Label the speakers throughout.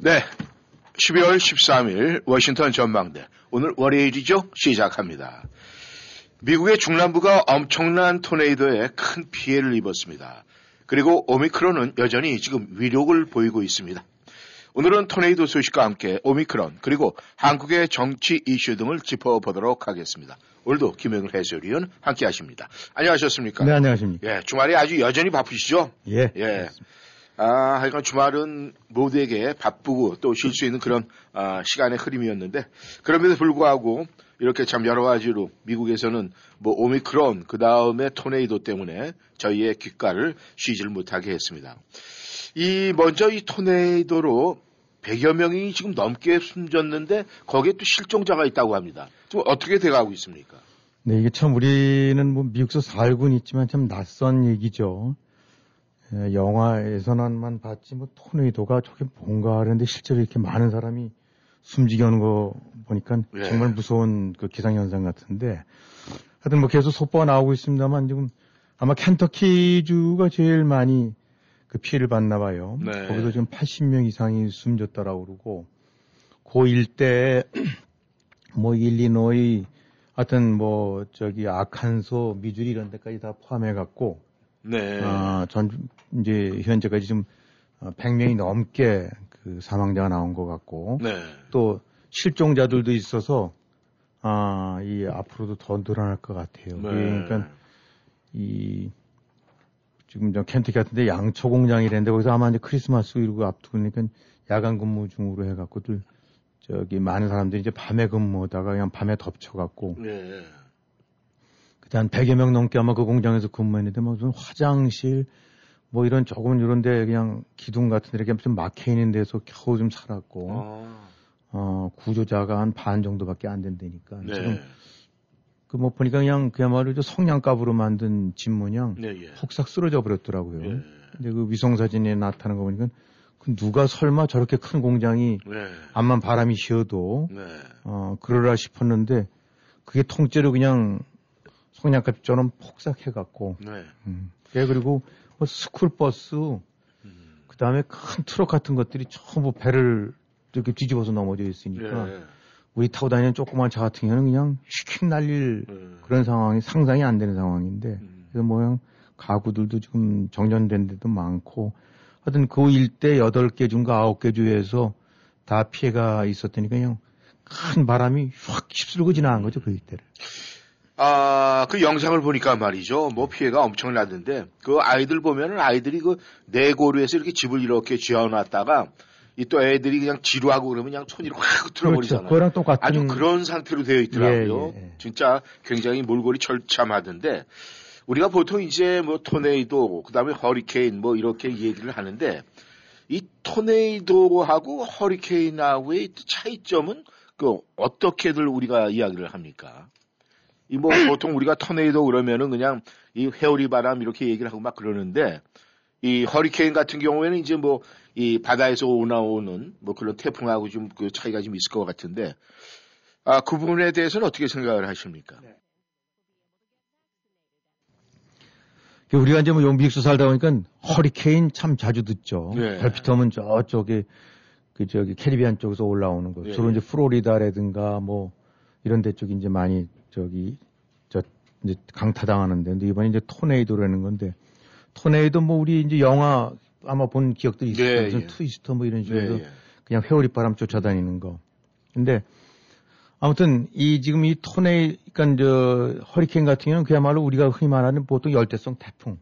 Speaker 1: 네. 12월 13일 워싱턴 전망대. 오늘 월요일이죠? 시작합니다. 미국의 중남부가 엄청난 토네이도에 큰 피해를 입었습니다. 그리고 오미크론은 여전히 지금 위력을 보이고 있습니다. 오늘은 토네이도 소식과 함께 오미크론 그리고 한국의 정치 이슈 등을 짚어보도록 하겠습니다. 오늘도 김영일 해설위원 함께 하십니다. 안녕하셨습니까?
Speaker 2: 네, 안녕하십니까.
Speaker 1: 예, 주말에 아주 여전히 바쁘시죠?
Speaker 2: 예.
Speaker 1: 예. 아, 하여간 주말은 모두에게 바쁘고 또 쉴 수 있는 그런 아, 시간의 흐름이었는데 그럼에도 불구하고 이렇게 참 여러 가지로 미국에서는 뭐 오미크론 그 다음에 토네이도 때문에 저희의 귓가를 쉬지를 못하게 했습니다. 이 먼저 이 토네이도로 100여 명이 지금 넘게 숨졌는데 거기에 또 실종자가 있다고 합니다. 좀 어떻게 돼가고 있습니까?
Speaker 2: 네, 이게 참 우리는 뭐 미국에서 살고는 있지만 참 낯선 얘기죠. 예, 영화에서만 봤지 뭐 토네이도가 저게 뭔가 하는데 실제로 이렇게 많은 사람이 숨지게 하는 거 보니까
Speaker 1: 예.
Speaker 2: 정말 무서운 그 기상 현상 같은데 하여튼 뭐 계속 속보가 나오고 있습니다만 지금 아마 켄터키주가 제일 많이 그 피해를 봤나 봐요.
Speaker 1: 네.
Speaker 2: 거기서 지금 80명 이상이 숨졌다라고 그러고 그 일대에 뭐 일리노이 하여튼 뭐 저기 아칸소 미주리 이런 데까지 다 포함해 갖고
Speaker 1: 네.
Speaker 2: 아, 전 이제 현재까지 좀 100명이 넘게 그 사망자가 나온 것 같고
Speaker 1: 네.
Speaker 2: 또 실종자들도 있어서 아, 이 앞으로도 더 늘어날 것 같아요.
Speaker 1: 네.
Speaker 2: 그러니까 이 지금 저 켄터키 같은데 양초 공장이랬는데 거기서 아마 이제 크리스마스 이러고 앞두니까 야간 근무 중으로 해갖고들 저기 많은 사람들이 이제 밤에 근무하다가 그냥 밤에 덮쳐갖고
Speaker 1: 네.
Speaker 2: 그때 한 100여 명 넘게 아마 그 공장에서 근무했는데 뭐 무슨 화장실 뭐 이런 조금 이런 데 그냥 기둥 같은 데 이렇게 좀 막혀 있는 데서 겨우 좀 살았고
Speaker 1: 아,
Speaker 2: 어 구조자가 한 반 정도밖에 안 된다니까
Speaker 1: 네.
Speaker 2: 지금 그 뭐 보니까 그냥 그야말로 저 성냥갑으로 만든 집 모양
Speaker 1: 네, 예.
Speaker 2: 폭삭 쓰러져 버렸더라고요.
Speaker 1: 예.
Speaker 2: 근데 그 위성 사진에 나타난 거 보니까 그 누가 설마 저렇게 큰 공장이
Speaker 1: 네.
Speaker 2: 암만 바람이 쉬어도
Speaker 1: 네.
Speaker 2: 어 그러라 싶었는데 그게 통째로 그냥 성냥갑처럼 폭삭해갖고
Speaker 1: 네.
Speaker 2: 음. 예, 그리고 뭐 스쿨버스,
Speaker 1: 음.
Speaker 2: 그 다음에 큰 트럭 같은 것들이 전부 배를 이렇게 뒤집어서 넘어져 있으니까
Speaker 1: 예.
Speaker 2: 우리 타고 다니는 조그만 차 같은 경우는 그냥 휙 날릴
Speaker 1: 음.
Speaker 2: 그런 상황이 상상이 안 되는 상황인데
Speaker 1: 음.
Speaker 2: 그래서 뭐 가구들도 지금 정전된 데도 많고 하여튼 그 일대 여덟 개 중과 아홉 개 주에서 다 피해가 있었다니까 그냥 큰 바람이 확 휩쓸고 지나간 거죠 그 일대를.
Speaker 1: 아, 그 영상을 보니까 말이죠. 뭐 피해가 엄청나던데, 그 아이들 보면은 아이들이 그 내고루에서 이렇게 집을 이렇게 지어놨다가, 이 또 애들이 그냥 지루하고 그러면 그냥 손이 확 들어버리잖아요.
Speaker 2: 그렇죠. 똑같은
Speaker 1: 아주 그런 상태로 되어 있더라고요.
Speaker 2: 예, 예, 예.
Speaker 1: 진짜 굉장히 몰골이 절참하던데, 우리가 보통 이제 뭐 토네이도, 그 다음에 허리케인 뭐 이렇게 얘기를 하는데, 이 토네이도하고 허리케인하고의 차이점은 그 어떻게들 우리가 이야기를 합니까? 이 뭐 보통 우리가 토네이도 그러면은 그냥 이 회오리 바람 이렇게 얘기를 하고 막 그러는데 이 허리케인 같은 경우에는 이제 뭐 이 바다에서 오나오는 뭐 그런 태풍하고 좀 그 차이가 좀 있을 것 같은데 아 그 부분에 대해서는 어떻게 생각을 하십니까?
Speaker 2: 우리가 이제 뭐 용비익수 살다 보니까 허리케인 참 자주 듣죠.
Speaker 1: 네.
Speaker 2: 별빛하면 저쪽에 그 저기 캐리비안 쪽에서 올라오는 거.
Speaker 1: 네.
Speaker 2: 주로 이제 플로리다라든가 뭐 이런 데 쪽이 이제 많이 저기 저 이제 강타당하는데 근데 이번에 이제 토네이도라는 건데 토네이도 뭐 우리 이제 영화 아마 본 기억들이 있을
Speaker 1: 네,
Speaker 2: 거예요. 무슨
Speaker 1: 예.
Speaker 2: 트위스터 뭐 이런 식으로
Speaker 1: 네, 예.
Speaker 2: 그냥 회오리 바람 쫓아다니는 거. 근데 아무튼 이 지금 이 토네이 그러니까 저 허리케인 같은 경우는 그야말로 우리가 흔히 말하는 보통 열대성 태풍.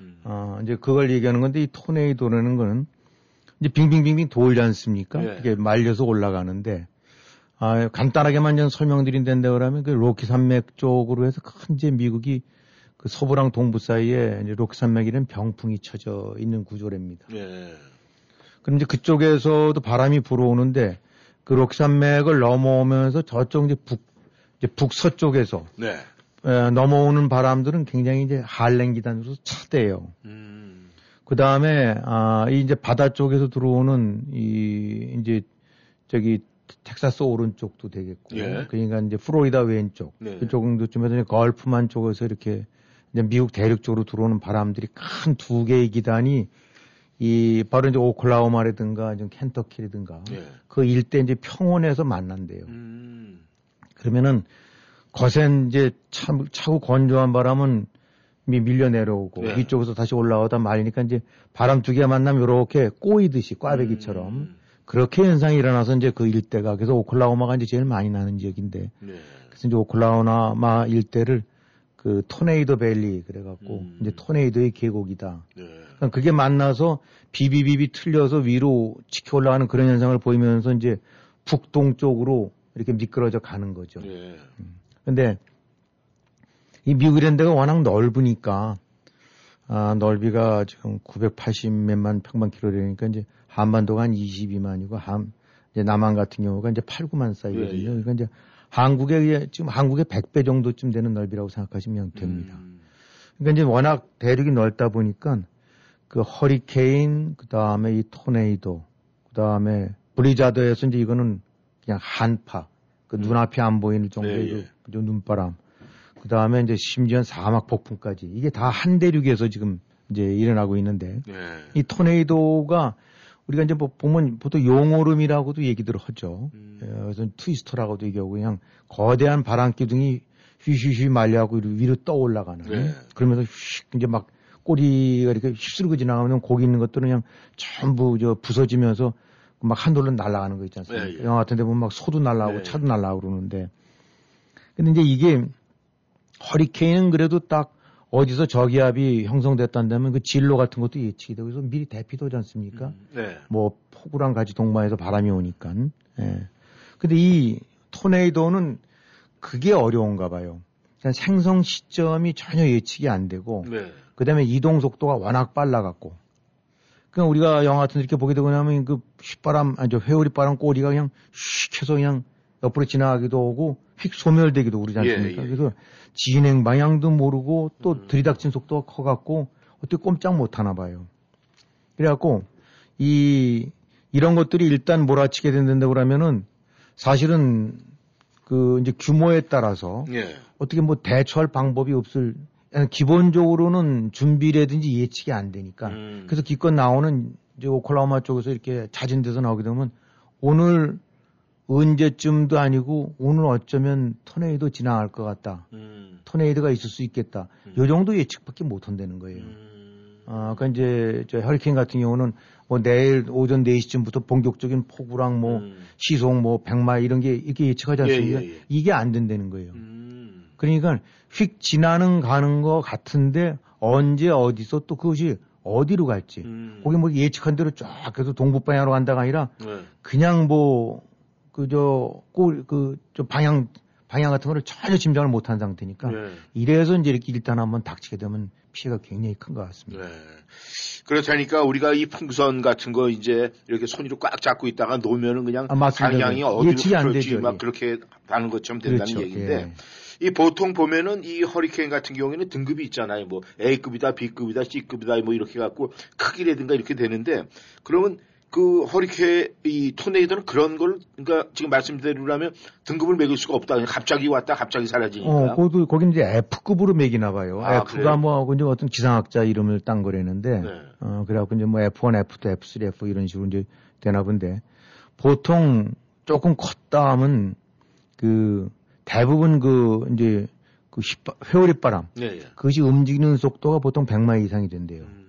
Speaker 1: 음.
Speaker 2: 어, 이제 그걸 얘기하는 건데 이 토네이도라는 거는 이제 빙빙빙빙 돌지 않습니까?
Speaker 1: 예.
Speaker 2: 이게 말려서 올라가는데 아, 간단하게만 좀 설명드린다는데 그러면 그 로키 산맥 쪽으로 해서 큰 이제 미국이 그 서부랑 동부 사이에 이제 로키 산맥이라는 병풍이 쳐져 있는 구조랍니다.
Speaker 1: 예.
Speaker 2: 그럼 이제 그쪽에서도 바람이 불어오는데 그 록산맥을 넘어오면서 저쪽 이제 북 이제 북서쪽에서
Speaker 1: 네.
Speaker 2: 에, 넘어오는 바람들은 굉장히 이제 한랭 기단으로 차대요.
Speaker 1: 음.
Speaker 2: 그 다음에 아, 이 이제 바다 쪽에서 들어오는 이 이제 저기 텍사스 오른쪽도 되겠고,
Speaker 1: 예.
Speaker 2: 그러니까 이제 플로리다 왼쪽
Speaker 1: 네.
Speaker 2: 그쪽쯤에서 이제 걸프만 쪽에서 이렇게 이제 미국 대륙 쪽으로 들어오는 바람들이 큰 두 개의 기단이 이 바로 이제 오클라호마라든가 좀 켄터키라든가
Speaker 1: 예.
Speaker 2: 그 일대 이제 평원에서 만난대요.
Speaker 1: 음.
Speaker 2: 그러면은 거센 이제 차, 차고 건조한 바람은 미- 밀려 내려오고
Speaker 1: 네.
Speaker 2: 위쪽에서 다시 올라오다 말리니까 이제 바람 두 개가 만나면 이렇게 꼬이듯이 꽈배기처럼
Speaker 1: 음.
Speaker 2: 그렇게 현상이 일어나서 이제 그 일대가 그래서 오클라호마가 이제 제일 많이 나는 지역인데
Speaker 1: 네.
Speaker 2: 그래서 이제 오클라호마 일대를 그 토네이도 밸리 그래갖고
Speaker 1: 음.
Speaker 2: 이제 토네이도의 계곡이다.
Speaker 1: 네.
Speaker 2: 그러니까 그게 만나서 비비비비 틀려서 위로 치켜 올라가는 그런 현상을 보이면서 이제 북동쪽으로 이렇게 미끄러져 가는 거죠.
Speaker 1: 네.
Speaker 2: 근데 이 미국 이런 데가 워낙 넓으니까 아, 넓이가 지금 980 몇만 평방 킬로미터니까 이제 한반도가 한 22만이고 한 이제 남한 같은 경우가 이제 8, 9만 사이거든요.
Speaker 1: 예, 예.
Speaker 2: 그러니까 이제 한국의 지금 한국의 100배 정도쯤 되는 넓이라고 생각하시면 됩니다.
Speaker 1: 음.
Speaker 2: 그러니까 이제 워낙 대륙이 넓다 보니까 그 허리케인, 그 다음에 이 토네이도, 그 다음에 브리자드에서 이제 이거는 그냥 한파, 그
Speaker 1: 음.
Speaker 2: 눈앞이 안 보이는 정도의
Speaker 1: 네,
Speaker 2: 그-
Speaker 1: 예.
Speaker 2: 그 눈바람, 그 다음에 이제 심지어 사막 폭풍까지 이게 다 한 대륙에서 지금 이제 일어나고 있는데
Speaker 1: 네.
Speaker 2: 이 토네이도가 우리가 이제 뭐 보면 보통 용오름이라고도 얘기들 하죠.
Speaker 1: 음.
Speaker 2: 예, 그래서 트위스터라고도 얘기하고 그냥 거대한 바람 기둥이 휘휘휘 말려하고 위로 떠 올라가는.
Speaker 1: 네.
Speaker 2: 그러면서 휙 이제 막 꼬리가 이렇게 휩쓸고 지나가면 거기 있는 것들은 그냥 전부 저 부서지면서 막 한돌로 날아가는 거 있지 않습니까?
Speaker 1: 네, 예.
Speaker 2: 영화 같은 데 보면 막 소도 날아가고
Speaker 1: 네.
Speaker 2: 차도 날아가고 그러는데. 근데 이제 이게 허리케인은 그래도 딱 어디서 저기압이 형성됐다면 그 진로 같은 것도 예측이 되고 그래서 미리 대피도 오지 않습니까?
Speaker 1: 음. 네.
Speaker 2: 뭐 폭우랑 같이 동반해서 바람이 오니까. 예. 근데 이 토네이도는 그게 어려운가 봐요. 그냥 생성 시점이 전혀 예측이 안 되고
Speaker 1: 네.
Speaker 2: 그다음에 이동 속도가 워낙 빨라갖고. 그냥 우리가 영화 같은 데 이렇게 보게 되고 나면 그 휘바람, 아니 저 회오리 바람 꼬리가 그냥 휙 해서 그냥 옆으로 지나가기도 하고 휙 소멸되기도 그러지 않습니까?
Speaker 1: 예, 예.
Speaker 2: 그래서 진행 방향도 모르고 또
Speaker 1: 음.
Speaker 2: 들이닥친 속도가 커갖고 어떻게 꼼짝 못 하나 봐요. 그래갖고 이 이런 것들이 일단 몰아치게 된다고 그러면은 사실은 그 이제 규모에 따라서
Speaker 1: 예.
Speaker 2: 어떻게 뭐 대처할 방법이 없을 기본적으로는 준비라든지 예측이 안 되니까
Speaker 1: 음.
Speaker 2: 그래서 기껏 나오는 이제 오클라호마 쪽에서 이렇게 잦은 데서 나오게 되면 오늘 언제쯤도 아니고 오늘 어쩌면 토네이도 지나갈 것 같다.
Speaker 1: 음.
Speaker 2: 토네이도가 있을 수 있겠다.
Speaker 1: 음.
Speaker 2: 요 정도 예측밖에 못 한다는 거예요.
Speaker 1: 음.
Speaker 2: 아, 그러니까 이제 저 허리케인 같은 경우는 뭐 내일 오전 4시쯤부터 본격적인 폭우랑 뭐
Speaker 1: 음.
Speaker 2: 시속 뭐 100마일 이런 게 이렇게 예측하지
Speaker 1: 예,
Speaker 2: 않습니까?
Speaker 1: 예, 예.
Speaker 2: 이게 안 된다는 거예요.
Speaker 1: 음.
Speaker 2: 그러니까 휙 지나는 가는 거 같은데 언제 어디서 또 그것이 어디로 갈지
Speaker 1: 음.
Speaker 2: 거기 뭐 예측한 대로 쫙 해서 동북 방향으로 간다가 아니라
Speaker 1: 네.
Speaker 2: 그냥 뭐 그저 그저 방향 방향 같은 거를 전혀 짐작을 못한 상태니까
Speaker 1: 네.
Speaker 2: 이래서 이제 이렇게 일단 한번 닥치게 되면 피해가 굉장히 큰 것 같습니다.
Speaker 1: 네. 그렇다니까 우리가 이 풍선 같은 거 이제 이렇게 손으로 꽉 잡고 있다가 놓으면은 그냥
Speaker 2: 아.
Speaker 1: 방향이
Speaker 2: 네.
Speaker 1: 어디로
Speaker 2: 되죠,
Speaker 1: 막
Speaker 2: 예.
Speaker 1: 그렇게 가는 것처럼 된다는
Speaker 2: 그렇죠.
Speaker 1: 얘기인데
Speaker 2: 예.
Speaker 1: 이 보통 보면은 이 허리케인 같은 경우에는 등급이 있잖아요. 뭐 A급이다, B급이다, C급이다 뭐 이렇게 갖고 크기라든가 이렇게 되는데 그러면 그 허리케인 이 토네이도는 그런 걸 그러니까 지금 말씀드리려면 등급을 매길 수가 없다. 갑자기 왔다 갑자기 사라지니까.
Speaker 2: 어, 거기 거기 이제 F급으로 매기나 봐요.
Speaker 1: 아,
Speaker 2: F가
Speaker 1: 그래요?
Speaker 2: 뭐 이제 어떤 기상학자 이름을 딴 거라는데,
Speaker 1: 네.
Speaker 2: 어 그래갖고 이제 뭐 F1, F2, F3, F 이런 식으로 이제 되나 본데 보통 조금 컸다 하면 그 대부분 그 이제 그 휘바- 회오리 바람
Speaker 1: 네. 예.
Speaker 2: 그것이 움직이는 속도가 보통 100마일 이상이 된대요.
Speaker 1: 음,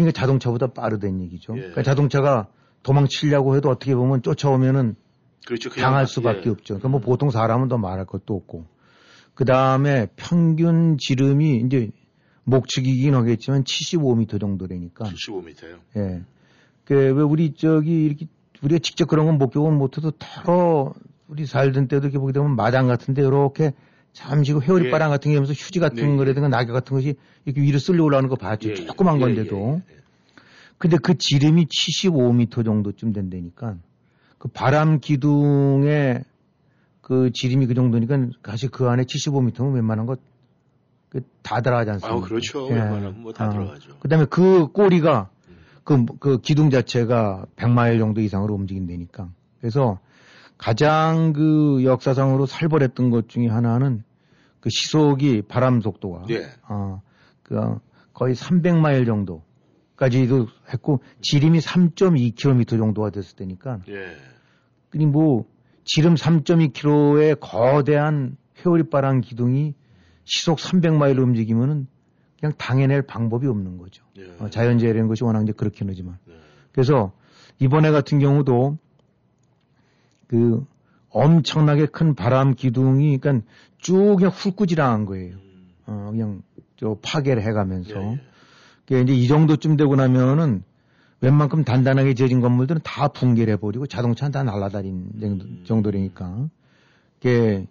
Speaker 2: 그러니까 자동차보다 빠르다는 얘기죠.
Speaker 1: 예.
Speaker 2: 그러니까 자동차가 도망치려고 해도 어떻게 보면 쫓아오면은
Speaker 1: 그렇죠.
Speaker 2: 당할
Speaker 1: 막-
Speaker 2: 수밖에
Speaker 1: 예.
Speaker 2: 없죠. 그러니까 뭐 보통 사람은 더 말할 것도 없고. 그 다음에 평균 지름이 이제 목축이긴 하겠지만 75m 정도라니까.
Speaker 1: 75m요.
Speaker 2: 예. 그, 왜 우리 저기 이렇게 우리가 직접 그런 건 목격은 못해도 더러 우리 살던 때도 이렇게 보게 되면 마당 같은데 이렇게 잠시 그 회오리바람 같은 게 하면서 휴지 같은
Speaker 1: 네.
Speaker 2: 거라든가 낙엽 같은 것이 이렇게 위로 쓸려 올라오는 거 봤죠.
Speaker 1: 예,
Speaker 2: 조그만
Speaker 1: 예,
Speaker 2: 건데도.
Speaker 1: 예, 예.
Speaker 2: 근데 그 지름이 75m 정도쯤 된다니까 그 바람 기둥의 그 지름이 그 정도니까 사실 그 안에 75m면 웬만한 것 다 들어가지 않습니까?
Speaker 1: 아, 그렇죠.
Speaker 2: 예.
Speaker 1: 웬만하면 뭐다
Speaker 2: 어.
Speaker 1: 들어가죠.
Speaker 2: 그다음에 그 꼬리가
Speaker 1: 음.
Speaker 2: 그, 그 기둥 자체가 100마일 정도 이상으로 움직인다니까. 그래서 가장 그 역사상으로 살벌했던 것 중에 하나는 그 시속이 바람 속도가
Speaker 1: 예.
Speaker 2: 어, 그 거의 300마일 정도까지도 했고 지름이 3.2km 정도가 됐을 때니까
Speaker 1: 예.
Speaker 2: 그니 뭐 지름 3.2km의 거대한 회오리바람 기둥이 시속 300마일로 움직이면은 그냥 당해낼 방법이 없는 거죠.
Speaker 1: 예.
Speaker 2: 어, 자연재해라는 것이 워낙 이제 그렇긴 하지만.
Speaker 1: 네.
Speaker 2: 그래서 이번에 같은 경우도 그 엄청나게 큰 바람 기둥이 그러니까 쭉 그냥 훑고지나간 거예요.
Speaker 1: 음.
Speaker 2: 어, 그냥 저 파괴를 해가면서.
Speaker 1: 예, 예.
Speaker 2: 그게 이제 이 정도쯤 되고 나면은 웬만큼 단단하게 지어진 건물들은 다 붕괴를 해버리고 자동차는 다 날아다닌 정도-
Speaker 1: 음.
Speaker 2: 정도라니까. 그게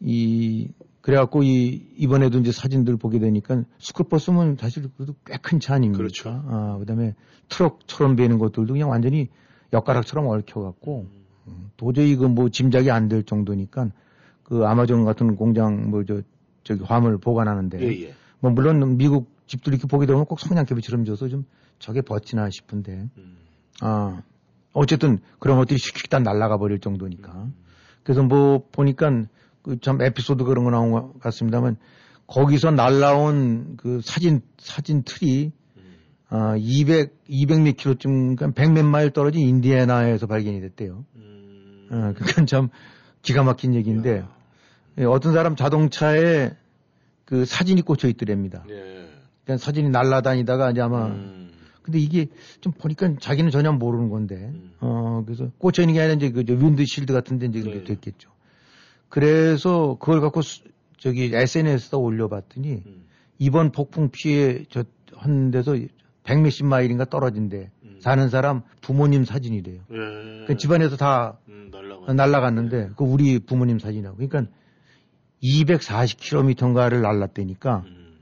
Speaker 2: 이 그래갖고 이 이번에도 이제 사진들 보게 되니까 스쿨버스면 사실 그래도 꽤 큰 차 아닙니까?
Speaker 1: 그렇죠.
Speaker 2: 아, 그다음에 트럭처럼 베는 것들도 그냥 완전히 엿가락처럼 얽혀갖고 음, 도저히 그 뭐 짐작이 안 될 정도니까 그 아마존 같은 공장 뭐 저 저기 화물 보관하는데
Speaker 1: 예, 예.
Speaker 2: 뭐 물론 미국 집들 이렇게 보게 되면 꼭 성냥개비처럼 져서 좀 저게 버티나 싶은데
Speaker 1: 음.
Speaker 2: 아 어쨌든 그런 것들이 휙휙 다 날아가 버릴 정도니까 그래서 뭐 보니까 그 참 에피소드 그런 거 나온 것 같습니다만 거기서 날라온 그 사진 사진 틀이
Speaker 1: 음.
Speaker 2: 아 200, 200몇 킬로쯤, 그러니까 100몇 마일 떨어진 인디애나에서 발견이 됐대요.
Speaker 1: 음.
Speaker 2: 어, 그건 참 기가 막힌 얘기인데,
Speaker 1: 야.
Speaker 2: 예, 어떤 사람 자동차에 그 사진이 꽂혀 있더랍니다.
Speaker 1: 예.
Speaker 2: 그러니까 사진이 날아다니다가 이제 아마,
Speaker 1: 음.
Speaker 2: 근데 이게 좀 보니까 자기는 전혀 모르는 건데,
Speaker 1: 음.
Speaker 2: 어, 그래서 꽂혀 있는 게 아니라 이제 그 윈드 실드 같은 데 이제
Speaker 1: 네.
Speaker 2: 그렇게 됐겠죠. 그래서 그걸 갖고 수- 저기 SNS에다 올려봤더니,
Speaker 1: 음.
Speaker 2: 이번 폭풍 피해 저한 데서 백 몇십 마일인가 떨어진데
Speaker 1: 음.
Speaker 2: 사는 사람 부모님 사진이래요.
Speaker 1: 예.
Speaker 2: 그 집안에서 다
Speaker 1: 음, 날라가.
Speaker 2: 날아갔는데 그 우리 부모님 사진하고 그러니까 240km인가를 날랐다니까
Speaker 1: 음.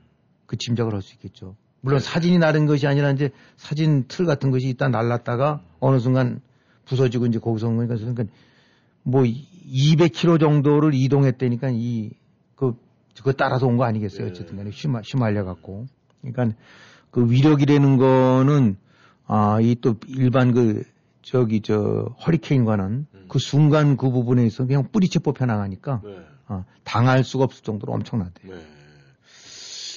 Speaker 2: 그 짐작을 할 수 있겠죠. 물론
Speaker 1: 네.
Speaker 2: 사진이 나른 것이 아니라 이제 사진 틀 같은 것이 일단 날랐다가 어느 순간 부서지고 이제 거기서 온 거니까 그러니까 뭐 200km 정도를 이동했다니까 이 그 그거 따라서 온 거 아니겠어요.
Speaker 1: 네.
Speaker 2: 어쨌든 간에 휘말, 휘말려 갖고. 그러니까 그 위력이라는 거는 아, 이 또 일반 그 저기 저 허리케인과는
Speaker 1: 음.
Speaker 2: 그 순간 그 부분에 있어 그냥 뿌리채 뽑혀 나가니까
Speaker 1: 네.
Speaker 2: 어, 당할 수가 없을 정도로 엄청나대.
Speaker 1: 네.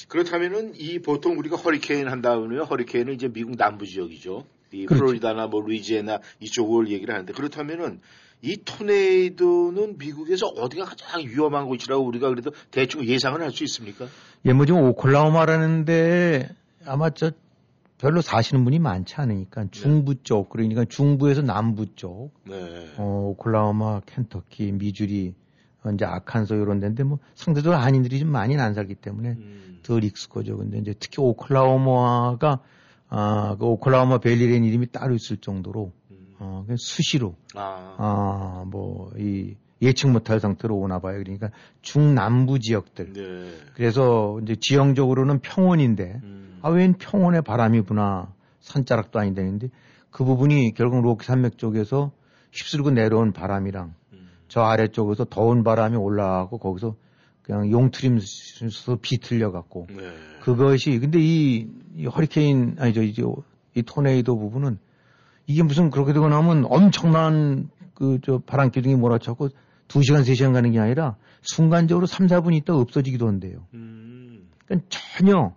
Speaker 1: 그렇다면은 이 보통 우리가 허리케인 한다면 허리케인은 이제 미국 남부 지역이죠. 이
Speaker 2: 그렇죠.
Speaker 1: 플로리다나 뭐 루이지애나 이쪽을 얘기를 하는데 그렇다면은 이 토네이도는 미국에서 어디가 가장 위험한 곳이라고 우리가 그래도 대충 예상을 할 수 있습니까?
Speaker 2: 예, 뭐 지금 오클라호마라는데 아마 저 별로 사시는 분이 많지 않으니까 중부 쪽 그러니까 중부에서 남부 쪽
Speaker 1: 네.
Speaker 2: 어, 오클라호마, 켄터키, 미주리, 어, 이제 아칸소 이런 데인데 뭐 상대적으로 한인들이 좀 많이 안 살기 때문에
Speaker 1: 음.
Speaker 2: 덜 익숙하죠. 근데 이제 특히 오클라호마가 아, 그 오클라호마 벨리라는 이름이 따로 있을 정도로
Speaker 1: 음.
Speaker 2: 어, 그냥 수시로
Speaker 1: 아.
Speaker 2: 아, 뭐이 예측 못할 상태로 오나 봐요. 그러니까 중남부 지역들.
Speaker 1: 네.
Speaker 2: 그래서 이제 지형적으로는 평원인데
Speaker 1: 음.
Speaker 2: 아, 웬 평원의 바람이 부나 산자락도 아닌데 그 부분이 결국 로키 산맥 쪽에서 휩쓸고 내려온 바람이랑
Speaker 1: 음.
Speaker 2: 저 아래쪽에서 더운 바람이 올라가고 거기서 그냥 용트림에서 비틀려 갖고
Speaker 1: 네.
Speaker 2: 그것이 근데 이, 이 허리케인 아니죠 이제 이 토네이도 부분은 이게 무슨 그렇게 되고 나면 엄청난 그 저 바람 기둥이 몰아쳤고 2시간 3시간 가는 게 아니라 순간적으로 3, 4분 있다 없어지기도 한대요.
Speaker 1: 음.
Speaker 2: 그러니까 전혀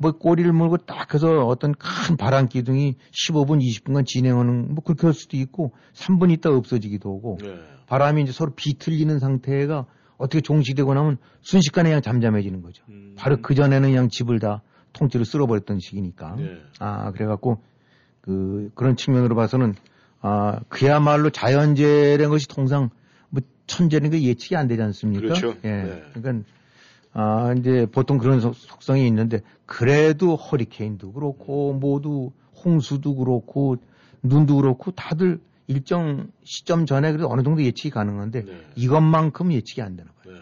Speaker 2: 뭐 꼬리를 물고 딱 해서 어떤 큰 바람 기둥이 15분, 20분간 진행하는 뭐 그렇게 할 수도 있고 3분 있다 없어지기도 하고
Speaker 1: 네.
Speaker 2: 바람이 이제 서로 비틀리는 상태가 어떻게 종식되고 나면 순식간에 그냥 잠잠해지는 거죠.
Speaker 1: 음.
Speaker 2: 바로 그 전에는 그냥 집을 다 통째로 쓸어버렸던 시기니까.
Speaker 1: 네.
Speaker 2: 아 그래갖고 그 그런 측면으로 봐서는 아 그야말로 자연재해라는 것이 통상 뭐 천재는 그 예측이 안 되지 않습니까?
Speaker 1: 그렇죠.
Speaker 2: 예.
Speaker 1: 네.
Speaker 2: 그러니까 아 이제 보통 그런 속- 속성이 있는데 그래도 허리케인도 그렇고 모두 홍수도 그렇고 눈도 그렇고 다들 일정 시점 전에 그래도 어느 정도 예측이 가능한데
Speaker 1: 네.
Speaker 2: 이것만큼 예측이 안 되나 봐요.
Speaker 1: 네.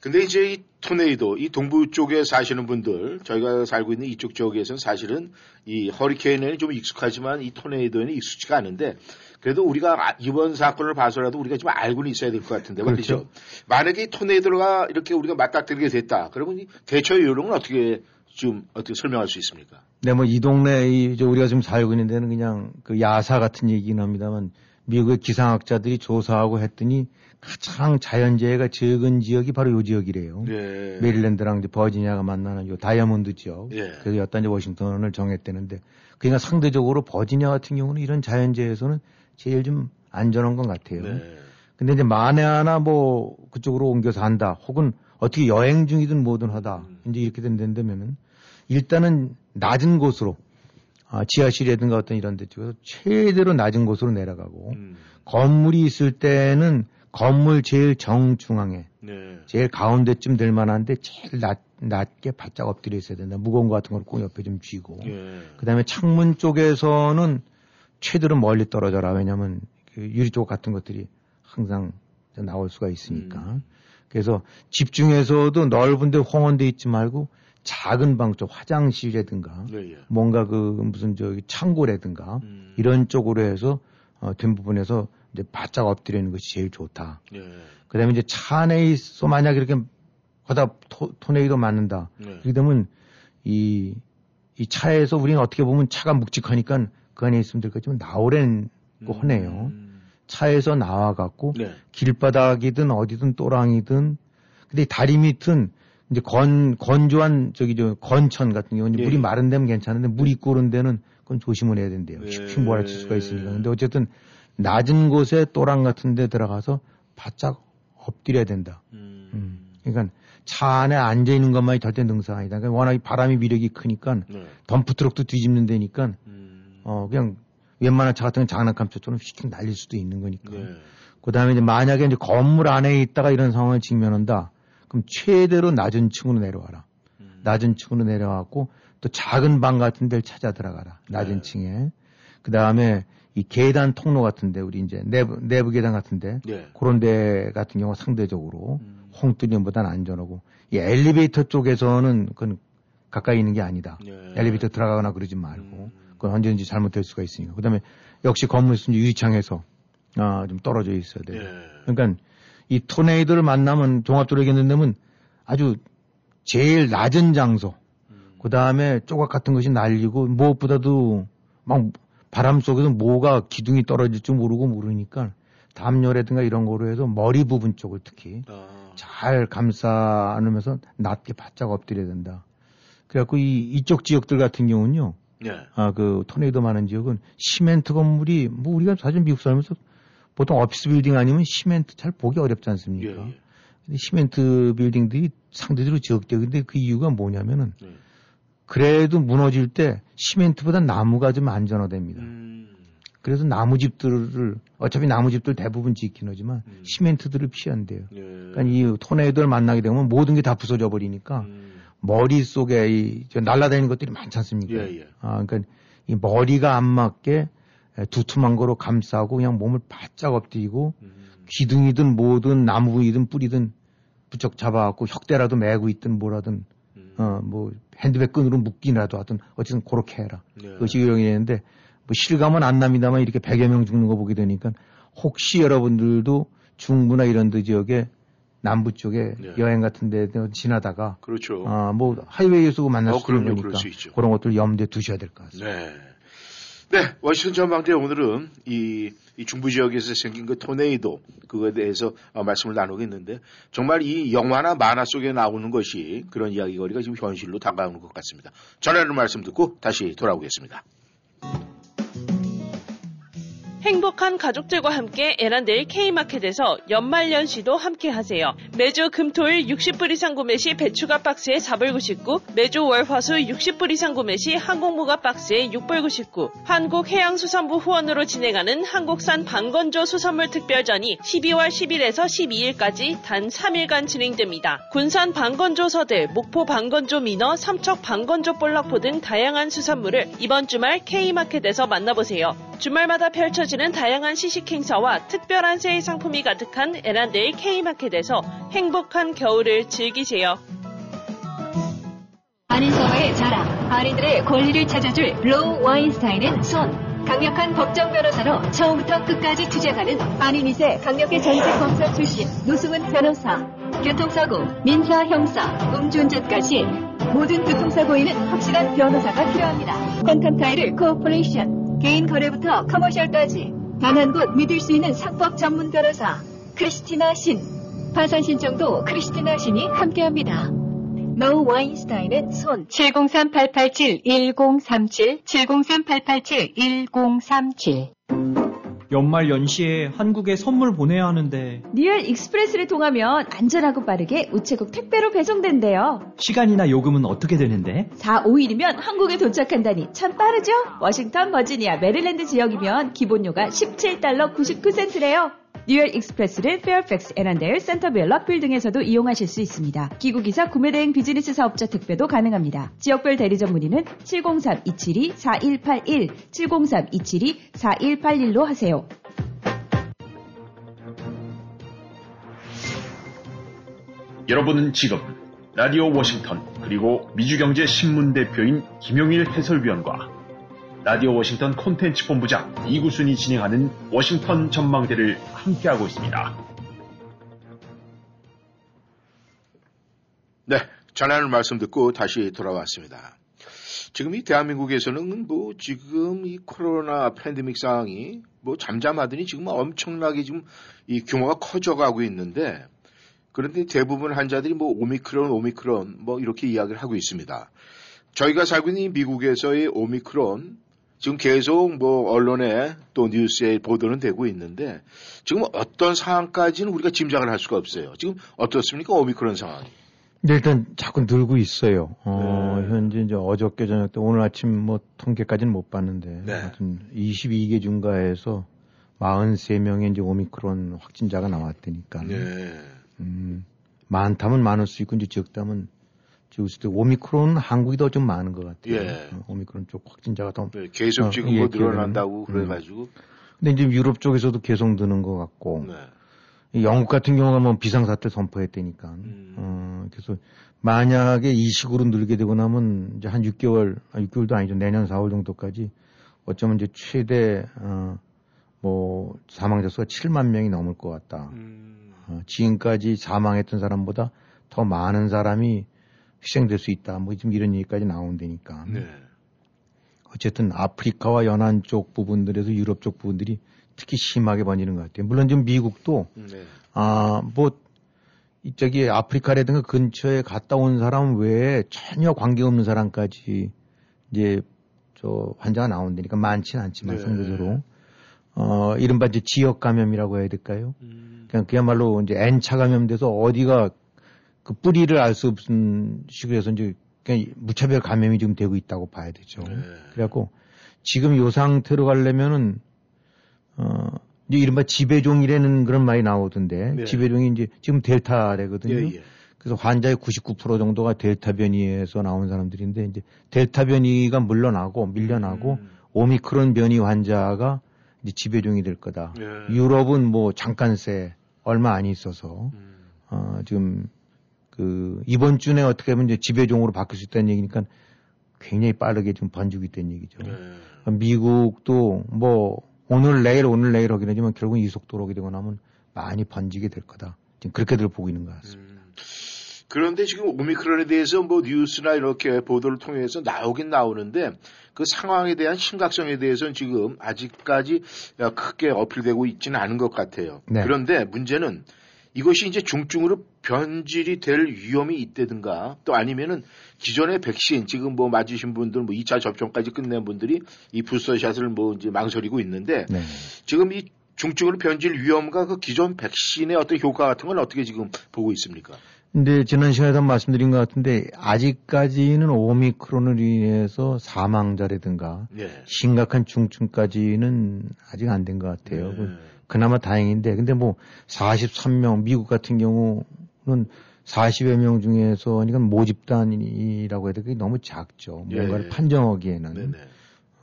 Speaker 1: 근데 이제 이 토네이도, 이 동부 쪽에 사시는 분들, 저희가 살고 있는 이쪽 지역에서는 사실은 이 허리케인에는 좀 익숙하지만 이 토네이도에는 익숙치가 않은데 그래도 우리가 아- 이번 사건을 봐서라도 우리가 좀 알고는 있어야 될 것 같은데 말이죠.
Speaker 2: 그렇죠.
Speaker 1: 만약에 이 토네이도가 이렇게 우리가 맞닥뜨리게 됐다. 그러면 이 대처 요령은 어떻게 좀 어떻게 설명할 수 있습니까?
Speaker 2: 네, 뭐 이 동네 이 우리가 지금 살고 있는 데는 그냥 그 야사 같은 얘기긴 합니다만 미국의 기상학자들이 조사하고 했더니 가장 자연재해가 적은 지역이 바로 요 지역이래요.
Speaker 1: 예.
Speaker 2: 메릴랜드랑 이제 버지니아가 만나는 요 다이아몬드 지역.
Speaker 1: 예.
Speaker 2: 그래서 여기다 이제 워싱턴을 정했대는데 그러니까 상대적으로 버지니아 같은 경우는 이런 자연재해에서는 제일 좀 안전한 것 같아요.
Speaker 1: 네.
Speaker 2: 근데 이제 만에 하나 뭐 그쪽으로 옮겨서 한다 혹은 어떻게 여행 중이든 뭐든 하다
Speaker 1: 음.
Speaker 2: 이제 이렇게 된다면은 일단은 낮은 곳으로 아, 지하실이라든가 어떤 이런 데 쪽에서 최대로 낮은 곳으로 내려가고
Speaker 1: 음.
Speaker 2: 건물이 있을 때는 건물 제일 정중앙에
Speaker 1: 네.
Speaker 2: 제일 가운데쯤 될 만한데 제일 낮, 낮게 바짝 엎드려 있어야 된다. 무거운 거 같은 걸 꼭 옆에 좀 쥐고.
Speaker 1: 예.
Speaker 2: 그 다음에 창문 쪽에서는 최대로 멀리 떨어져라. 왜냐면 그 유리 쪽 같은 것들이 항상 나올 수가 있으니까.
Speaker 1: 음.
Speaker 2: 그래서 집중해서도 넓은데 홍원돼 있지 말고 작은 방 쪽 화장실이라든가
Speaker 1: 네, 예.
Speaker 2: 뭔가 그 무슨 저기 창고라든가
Speaker 1: 음.
Speaker 2: 이런 쪽으로 해서 어, 된 부분에서 이제 바짝 엎드리는 것이 제일 좋다.
Speaker 1: 예.
Speaker 2: 그 다음에 이제 차 안에 있어 만약 이렇게 거다 토, 토네이도 맞는다.
Speaker 1: 네.
Speaker 2: 그렇게 되면 이, 이 차에서 우리는 어떻게 보면 차가 묵직하니까 그 안에 있으면 될 거지만 나오랜 거 하네요.
Speaker 1: 음.
Speaker 2: 차에서 나와갖고
Speaker 1: 네.
Speaker 2: 길바닥이든 어디든 또랑이든 근데 이 다리 밑은 이제 건, 건조한 저기 저 건천 같은 경우는
Speaker 1: 예,
Speaker 2: 물이
Speaker 1: 예.
Speaker 2: 마른 데면 괜찮은데 물이 그런 데는 그건 조심을 해야 된대요.
Speaker 1: 예.
Speaker 2: 휙휙 몰아칠 수가 있으니까. 근데 어쨌든 낮은 곳에 또랑 같은 데 들어가서 바짝 엎드려야 된다.
Speaker 1: 음.
Speaker 2: 음. 그러니까 차 안에 앉아 있는 것만이 절대 능사가 아니다. 그러니까 워낙 이 바람이 위력이 크니까
Speaker 1: 네.
Speaker 2: 덤프트럭도 뒤집는 데니까
Speaker 1: 음.
Speaker 2: 어 그냥 웬만한 차 같은 건 장난감처럼 휙 날릴 수도 있는 거니까.
Speaker 1: 네.
Speaker 2: 그 다음에 이제 만약에 이제 건물 안에 있다가 이런 상황을 직면한다. 그럼 최대로 낮은 층으로 내려와라.
Speaker 1: 음.
Speaker 2: 낮은 층으로 내려와갖고 또 작은 방 같은 데를 찾아 들어가라. 낮은
Speaker 1: 네.
Speaker 2: 층에. 그 다음에 이 계단 통로 같은데 우리 이제 내부 내부 계단 같은데
Speaker 1: 네.
Speaker 2: 그런 데 같은 경우 상대적으로
Speaker 1: 음.
Speaker 2: 홍뚜리보다는 안전하고 이 엘리베이터 쪽에서는 그건 가까이 있는 게 아니다.
Speaker 1: 네.
Speaker 2: 엘리베이터 들어가거나 그러지 말고
Speaker 1: 음.
Speaker 2: 그건 언제든지 잘못될 수가 있으니까. 그다음에 역시 건물 순 유리창에서 아, 좀 떨어져 있어야 돼요.
Speaker 1: 예.
Speaker 2: 그러니까 이 토네이도를 만나면 종합적으로 얘기한다면 아주 제일 낮은 장소,
Speaker 1: 음.
Speaker 2: 그 다음에 조각 같은 것이 날리고 무엇보다도 막 바람 속에서 뭐가 기둥이 떨어질 줄 모르고 모르니까 담요라든가 이런 거로 해서 머리 부분 쪽을 특히
Speaker 1: 아.
Speaker 2: 잘 감싸 안으면서 낮게 바짝 엎드려야 된다. 그래갖고 이, 이쪽 지역들 같은 경우는요,
Speaker 1: 네.
Speaker 2: 아, 그 토네이도 많은 지역은 시멘트 건물이 뭐 우리가 사실 미국 살면서 보통 오피스 빌딩 아니면 시멘트 잘 보기 어렵지
Speaker 1: 예.
Speaker 2: 않습니까?
Speaker 1: 예.
Speaker 2: 근데 시멘트 빌딩들이 상대적으로 적대. 근데 그 이유가 뭐냐면은
Speaker 1: 네.
Speaker 2: 그래도 무너질 때 시멘트보다 나무가 좀 안전하답니다.
Speaker 1: 음.
Speaker 2: 그래서 나무집들을 어차피 나무집들 대부분 짓긴 하지만
Speaker 1: 음.
Speaker 2: 시멘트들을 피한대요.
Speaker 1: 예.
Speaker 2: 그러니까 이 토네이도를 만나게 되면 모든 게 다 부서져 버리니까
Speaker 1: 음.
Speaker 2: 머릿속에 이, 저 날아다니는 것들이 많지 않습니까?
Speaker 1: 예, 예.
Speaker 2: 아, 그러니까 이 머리가 안 맞게 두툼한 거로 감싸고 그냥 몸을 바짝 엎드리고
Speaker 1: 음.
Speaker 2: 기둥이든 뭐든 나무이든 뿌리든 부쩍 잡아갖고 혁대라도 메고 있든 뭐라든
Speaker 1: 음.
Speaker 2: 어, 뭐 핸드백 끈으로 묶기라도 하든 어쨌든 그렇게 해라.
Speaker 1: 네.
Speaker 2: 그것이 요령이었는데 뭐 실감은 안 납니다만 이렇게 100여 명 죽는 거 보게 되니까 혹시 여러분들도 중부나 이런 데 지역에 남부 쪽에
Speaker 1: 네.
Speaker 2: 여행 같은 데 지나다가
Speaker 1: 그렇죠.
Speaker 2: 아, 뭐 하이웨이에서 만날
Speaker 1: 어,
Speaker 2: 수 있는
Speaker 1: 그럼요.
Speaker 2: 거니까
Speaker 1: 그럴 수.
Speaker 2: 그런 것들 염두에 두셔야 될 것 같습니다.
Speaker 1: 네. 네, 워싱턴 전망대 오늘은 이, 이 중부 지역에서 생긴 그 토네이도 그거에 대해서 어, 말씀을 나누겠는데 정말 이 영화나 만화 속에 나오는 것이 그런 이야기거리가 지금 현실로 다가오는 것 같습니다. 전하는 말씀 듣고 다시 돌아오겠습니다.
Speaker 3: 행복한 가족들과 함께 에란델 K마켓에서 연말연시도 함께 하세요. 매주 금토일 60불 이상 구매 시 배추가 박스에 4불 99, 매주 월화수 60불 이상 구매 시 항공무가 박스에 6불 99, 한국해양수산부 후원으로 진행하는 한국산 방건조 수산물 특별전이 12월 10일에서 12일까지 단 3일간 진행됩니다. 군산 반건조 서대, 목포 반건조 민어, 삼척 반건조 볼락포 등 다양한 수산물을 이번 주말 K마켓에서 만나보세요. 주말마다 펼쳐 지는 다양한 시식 행사와 특별한 새해 상품이 가득한 애난데일 K마켓에서 행복한 겨울을 즐기세요.
Speaker 4: 한인사회의 자랑, 한인들의 권리를 찾아줄 로 와인스타인 앤 손. 강력한 법정 변호사로 처음부터 끝까지 투쟁하는 한인 2세 경력의 전직 검사 출신 노승은 변호사. 교통사고, 민사, 형사, 음주운전까지 모든 교통사고에는 확실한 변호사가 필요합니다. 컨탄타이를 corporation, 개인 거래부터 commercial까지 단 한 곳 믿을 수 있는 상법 전문 변호사 크리스티나 신. 파산 신청도 크리스티나 신이 함께합니다. 로 와인스타인 앤 손703-887-1037 703-887-1037
Speaker 5: 연말 연시에 한국에 선물 보내야 하는데
Speaker 6: 리얼 익스프레스를 통하면 안전하고 빠르게 우체국 택배로 배송된대요.
Speaker 5: 시간이나 요금은 어떻게 되는데?
Speaker 6: 4, 5일이면 한국에 도착한다니 참 빠르죠? 워싱턴, 버지니아, 메릴랜드 지역이면 기본료가 17달러 99센트래요. 뉴얼 익스프레스를 페어팩스, 애난데일, 센터빌, 락빌 등에서도 이용하실 수 있습니다. 귀국이사, 구매대행 비즈니스 사업자 택배도 가능합니다. 지역별 대리점 문의는 703-272-4181, 703-272-4181로 하세요.
Speaker 7: 여러분은 지금 라디오 워싱턴 그리고 미주경제 신문 대표인 김용일 해설위원과 라디오 워싱턴 콘텐츠 본부장 이구순이 진행하는 워싱턴 전망대를 함께하고 있습니다.
Speaker 1: 네, 전하는 말씀 듣고 다시 돌아왔습니다. 지금 이 대한민국에서는 뭐 지금 이 코로나 팬데믹 상황이 뭐 잠잠하더니 지금 엄청나게 지금 이 규모가 커져가고 있는데 그런데 대부분 환자들이 뭐 오미크론 오미크론 뭐 이렇게 이야기를 하고 있습니다. 저희가 살고 있는 이 미국에서의 오미크론 지금 계속 뭐 언론에 또 뉴스에 보도는 되고 있는데 지금 어떤 상황까지는 우리가 짐작을 할 수가 없어요. 지금 어떻습니까 오미크론 상황이?
Speaker 2: 네, 일단 자꾸 늘고 있어요. 어,
Speaker 1: 네.
Speaker 2: 현재 이제 어저께 저녁 때 오늘 아침 뭐 통계까지는 못 봤는데
Speaker 1: 네.
Speaker 2: 하여튼 22개 중가에서 43명의 이제 오미크론 확진자가 나왔다니까.
Speaker 1: 네.
Speaker 2: 음, 많다면 많을 수 있고 이제 적다면 있고 오미크론은 한국이 더 좀 많은 것 같아요.
Speaker 1: 예.
Speaker 2: 어, 오미크론 쪽 확진자가 더.
Speaker 1: 네, 계속
Speaker 2: 어,
Speaker 1: 지금
Speaker 2: 예,
Speaker 1: 뭐
Speaker 2: 기억에는.
Speaker 1: 늘어난다고
Speaker 2: 음.
Speaker 1: 그래가지고
Speaker 2: 근데 이제 유럽 쪽에서도 계속 느는 것 같고
Speaker 1: 네.
Speaker 2: 이 영국 같은 경우가 뭐 비상사태 선포했다니까.
Speaker 1: 음.
Speaker 2: 어, 그래서 만약에 이 식으로 늘게 되고 나면 이제 한 6개월, 아, 6개월도 아니죠. 내년 4월 정도까지 어쩌면 이제 최대, 어, 뭐, 사망자 수가 7만 명이 넘을 것 같다.
Speaker 1: 음.
Speaker 2: 어, 지금까지 사망했던 사람보다 더 많은 사람이 희생될 수 있다. 뭐 지금 이런 얘기까지 나온다니까.
Speaker 1: 네.
Speaker 2: 어쨌든 아프리카와 연안 쪽 부분들에서 유럽 쪽 부분들이 특히 심하게 번지는 것 같아요. 물론 지금 미국도
Speaker 1: 네.
Speaker 2: 아, 뭐, 이쪽이 아프리카라든가 근처에 갔다 온 사람 외에 전혀 관계없는 사람까지 이제 저 환자가 나온다니까 많지는 않지만
Speaker 1: 네.
Speaker 2: 상대적으로 어, 이른바 이제 지역 감염이라고 해야 될까요?
Speaker 1: 음.
Speaker 2: 그냥 그야말로 이제 N차 감염돼서 어디가 그 뿌리를 알 수 없는 식으로 해서 이제 그냥 무차별 감염이 지금 되고 있다고 봐야 되죠.
Speaker 1: 네.
Speaker 2: 그래갖고 지금 요 상태로 가려면은 어 이제 이른바 지배종이라는 그런 말이 나오던데
Speaker 1: 네.
Speaker 2: 지배종이 이제 지금 델타래거든요.
Speaker 1: 예, 예.
Speaker 2: 그래서 환자의 99% 정도가 델타 변이에서 나온 사람들인데 이제 델타 변이가 물러나고 밀려나고
Speaker 1: 음.
Speaker 2: 오미크론 변이 환자가 이제 지배종이 될 거다.
Speaker 1: 예.
Speaker 2: 유럽은 뭐 잠깐 새 얼마 안 있어서
Speaker 1: 음.
Speaker 2: 어 지금 그 이번 주에 어떻게 보면 이제 지배종으로 바뀔 수 있다는 얘기니까 굉장히 빠르게 지금 번지고 있다는 얘기죠.
Speaker 1: 네.
Speaker 2: 미국도 뭐 오늘 내일 오늘 내일 하긴 하지만 결국 이 속도로 오게 되고 나면 많이 번지게 될 거다. 지금 그렇게들 보고 있는 것 같습니다.
Speaker 1: 음. 그런데 지금 오미크론에 대해서 뭐 뉴스나 이렇게 보도를 통해서 나오긴 나오는데 그 상황에 대한 심각성에 대해서는 지금 아직까지 크게 어필되고 있지는 않은 것 같아요.
Speaker 2: 네.
Speaker 1: 그런데 문제는 이것이 이제 중증으로 변질이 될 위험이 있다든가 또 아니면은 기존의 백신 지금 뭐 맞으신 분들 뭐 2차 접종까지 끝낸 분들이 이 부스터샷을 뭐 이제 망설이고 있는데
Speaker 2: 네.
Speaker 1: 지금 이 중증으로 변질 위험과 그 기존 백신의 어떤 효과 같은 건 어떻게 지금 보고 있습니까?
Speaker 2: 근데 지난 시간에도 말씀드린 것 같은데 아직까지는 오미크론을 인해서 사망자라든가
Speaker 1: 네.
Speaker 2: 심각한 중증까지는 아직 안 된 것 같아요.
Speaker 1: 네.
Speaker 2: 그- 그나마 다행인데 근데 뭐 43명 미국 같은 경우는 40여 명 중에서 그러니까 모집단이라고 해야 될까 너무 작죠. 뭔가를
Speaker 1: 예.
Speaker 2: 판정하기에는
Speaker 1: 네네.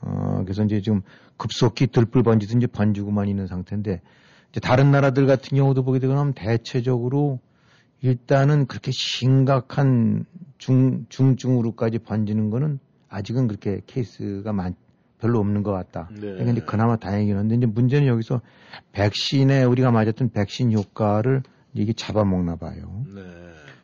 Speaker 2: 어, 그래서 이제 지금 급속히 들불 번지듯 이제 번지고만 있는 상태인데 이제 다른 나라들 같은 경우도 보게 되면 대체적으로 일단은 그렇게 심각한 중, 중증으로까지 번지는 거는 아직은 그렇게 케이스가 많, 별로 없는 것 같다.
Speaker 1: 네.
Speaker 2: 그러니까 이제 그나마 다행이긴 한데 이제 문제는 여기서 백신에 우리가 맞았던 백신 효과를 이게 잡아먹나 봐요.
Speaker 1: 네.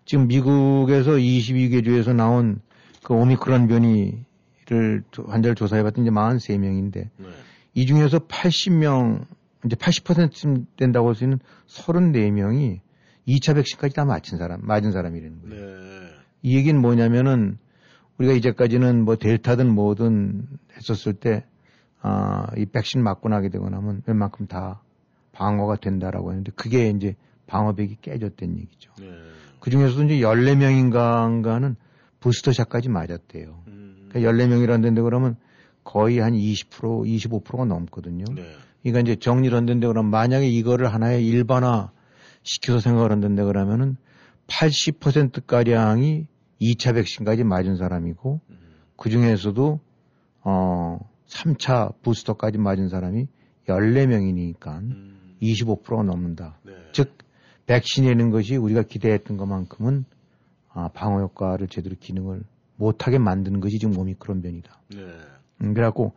Speaker 2: 지금 미국에서 22개 주에서 나온 그 오미크론 변이를 조- 환자를 조사해봤더니 이제 43명인데
Speaker 1: 네.
Speaker 2: 이 중에서 80명 이제 80%쯤 된다고 할 수 있는 34명이 2차 백신까지 다 맞힌 사람, 맞은 사람이라는 거예요.
Speaker 1: 네.
Speaker 2: 이 얘기는 뭐냐면은 우리가 이제까지는 뭐 델타든 뭐든 했었을 때, 아, 이 백신 맞고 나게 되고 나면 웬만큼 다 방어가 된다라고 했는데 그게 이제 방어벽이 깨졌다는 얘기죠.
Speaker 1: 네.
Speaker 2: 그 중에서도 이제 14명인가는 부스터샷까지 맞았대요.
Speaker 1: 음.
Speaker 2: 그러니까 14명이라는 데인데 그러면 거의 한 20%, 25%가 넘거든요.
Speaker 1: 네.
Speaker 2: 그러니까 이제 정리를 한다는데 그러면 만약에 이거를 하나의 일반화 시켜서 생각을 한다는데 그러면은 80%가량이 2차 백신까지 맞은 사람이고
Speaker 1: 음.
Speaker 2: 그 중에서도 어 3차 부스터까지 맞은 사람이 14명이니까
Speaker 1: 음.
Speaker 2: 25%가 넘는다.
Speaker 1: 네.
Speaker 2: 즉 백신이라는 것이 우리가 기대했던 것만큼은 아, 방어 효과를 제대로 기능을 못하게 만드는 것이 지금 오미크론 변이다.
Speaker 1: 네.
Speaker 2: 음, 그래갖고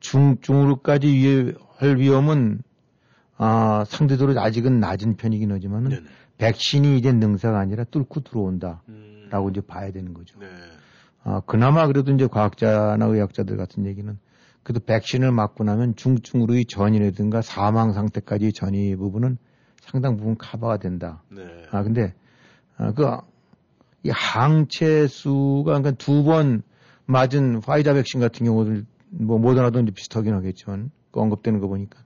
Speaker 2: 중증으로까지 위해- 할 위험은 아, 상대적으로 아직은 낮은 편이긴 하지만은
Speaker 1: 네네.
Speaker 2: 백신이 이제 능사가 아니라 뚫고 들어온다 라고
Speaker 1: 음.
Speaker 2: 이제 봐야 되는 거죠.
Speaker 1: 네.
Speaker 2: 아, 그나마 그래도 이제 과학자나 의학자들 같은 얘기는 그래도 백신을 맞고 나면 중증으로의 전이라든가 사망 상태까지 전이 부분은 상당 부분 커버가 된다.
Speaker 1: 네.
Speaker 2: 아, 근데, 아, 그, 이 항체 수가, 그러니까 두 번 맞은 화이자 백신 같은 경우들, 뭐, 모더나도 이제 비슷하긴 하겠지만, 그 언급되는 거 보니까,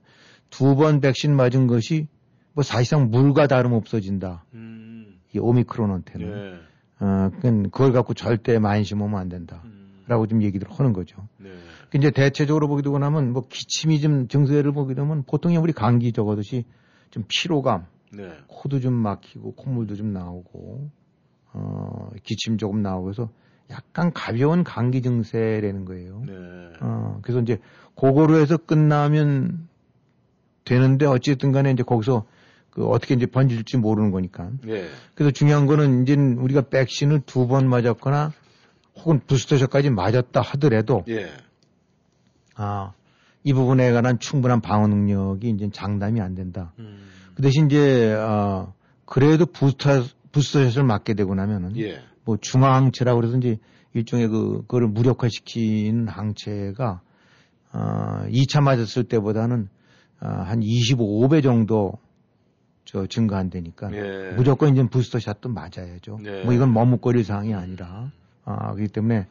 Speaker 2: 두 번 백신 맞은 것이, 뭐, 사실상 물과 다름 없어진다.
Speaker 1: 음.
Speaker 2: 이 오미크론한테는.
Speaker 1: 네.
Speaker 2: 어, 그걸 갖고 절대 만심하면 안 된다.
Speaker 1: 음.
Speaker 2: 라고 좀 얘기를 하는 거죠.
Speaker 1: 네.
Speaker 2: 그 이제 대체적으로 보게 되고 나면, 뭐, 기침이 좀 증세를 보게 되면, 보통 우리 감기 적어듯이 좀 피로감,
Speaker 1: 네.
Speaker 2: 코도 좀 막히고 콧물도 좀 나오고 어 기침 조금 나오고 해서 약간 가벼운 감기 증세라는 거예요.
Speaker 1: 네.
Speaker 2: 어 그래서 이제 그거로 해서 끝나면 되는데 어쨌든 간에 이제 거기서 그 어떻게 이제 번질지 모르는 거니까.
Speaker 1: 네.
Speaker 2: 그래서 중요한 거는 이제 우리가 백신을 두 번 맞았거나 혹은 부스터샷까지 맞았다 하더라도
Speaker 1: 예.
Speaker 2: 아, 이 부분에 관한 충분한 방어 능력이 이제 장담이 안 된다.
Speaker 1: 음.
Speaker 2: 그 대신 이제 어 그래도 부스터 부스터샷을 맞게 되고 나면은
Speaker 1: 예.
Speaker 2: 뭐 중화항체라고 그래서 이제 일종의 그 그거를 무력화시키는 항체가 어 2차 맞았을 때보다는 어, 한 25배 정도 저 증가한다니까
Speaker 1: 예.
Speaker 2: 무조건 이제 부스터샷도 맞아야죠.
Speaker 1: 네.
Speaker 2: 뭐 이건 머뭇거릴 사항이 아니라 아 그렇기 때문에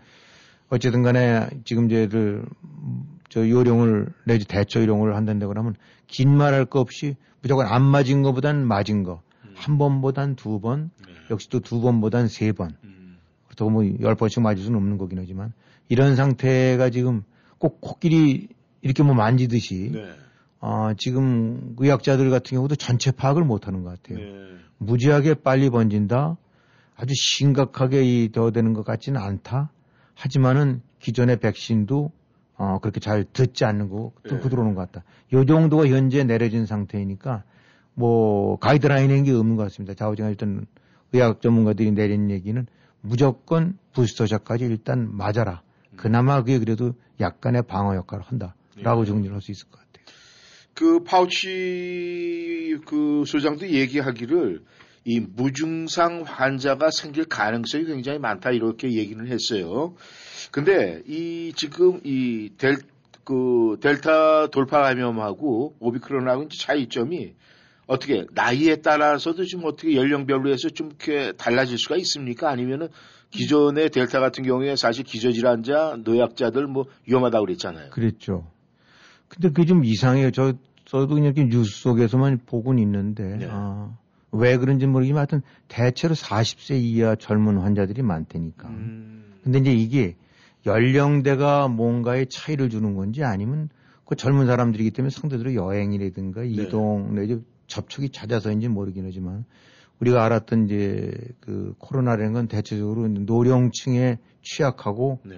Speaker 2: 어쨌든 간에 지금 저희들 음, 저 요령을 내지 대처 요령을 한다는데 그러면 긴 말할 거 없이 무조건 안 맞은 거보단 맞은 거.
Speaker 1: 음.
Speaker 2: 한 번보단 두 번,
Speaker 1: 네.
Speaker 2: 역시 또 두 번보단 세 번.
Speaker 1: 음.
Speaker 2: 그렇다고 뭐 열 번씩 맞을 수는 없는 거긴 하지만 이런 상태가 지금 꼭 코끼리 이렇게 뭐 만지듯이
Speaker 1: 네.
Speaker 2: 어, 지금 의학자들 같은 경우도 전체 파악을 못 하는 것 같아요.
Speaker 1: 네.
Speaker 2: 무지하게 빨리 번진다. 아주 심각하게 이 더되는 것 같지는 않다. 하지만은 기존의 백신도 어, 그렇게 잘 듣지 않는 거 뚫고
Speaker 1: 예.
Speaker 2: 들어오는 것 같다. 요 정도가 현재 내려진 상태이니까 뭐 가이드라인인 게 없는 것 같습니다. 자오징어 일단 의학 전문가들이 내린 얘기는 무조건 부스터샷까지 일단 맞아라. 그나마 그게 그래도 약간의 방어 역할을 한다라고
Speaker 1: 예.
Speaker 2: 정리를 할 수 있을 것 같아요.
Speaker 1: 그 파우치 그 소장도 얘기하기를 이 무증상 환자가 생길 가능성이 굉장히 많다 이렇게 얘기는 했어요. 근데 이 지금 이 델 그 델타 돌파 감염하고 오미크론하고 이제 차이점이 어떻게 나이에 따라서도 좀 어떻게 연령별로 해서 좀 이렇게 달라질 수가 있습니까? 아니면은 기존의 델타 같은 경우에 사실 기저질환자, 노약자들 뭐 위험하다고 그랬잖아요.
Speaker 2: 그랬죠. 근데 그게 좀 이상해요. 저, 저도 그냥 이렇게 뉴스 속에서만 보고는 있는데,
Speaker 1: 네.
Speaker 2: 아, 왜 그런지 모르지만 하여튼 대체로 40세 이하 젊은 환자들이 많다니까.
Speaker 1: 음,
Speaker 2: 근데 이제 이게 연령대가 뭔가에 차이를 주는 건지 아니면 그 젊은 사람들이기 때문에 상대적으로 여행이라든가 이동 내지 접촉이 잦아서인지 모르긴 하지만 우리가 알았던 이제 그 코로나라는 건 대체적으로 노령층에 취약하고
Speaker 1: 네.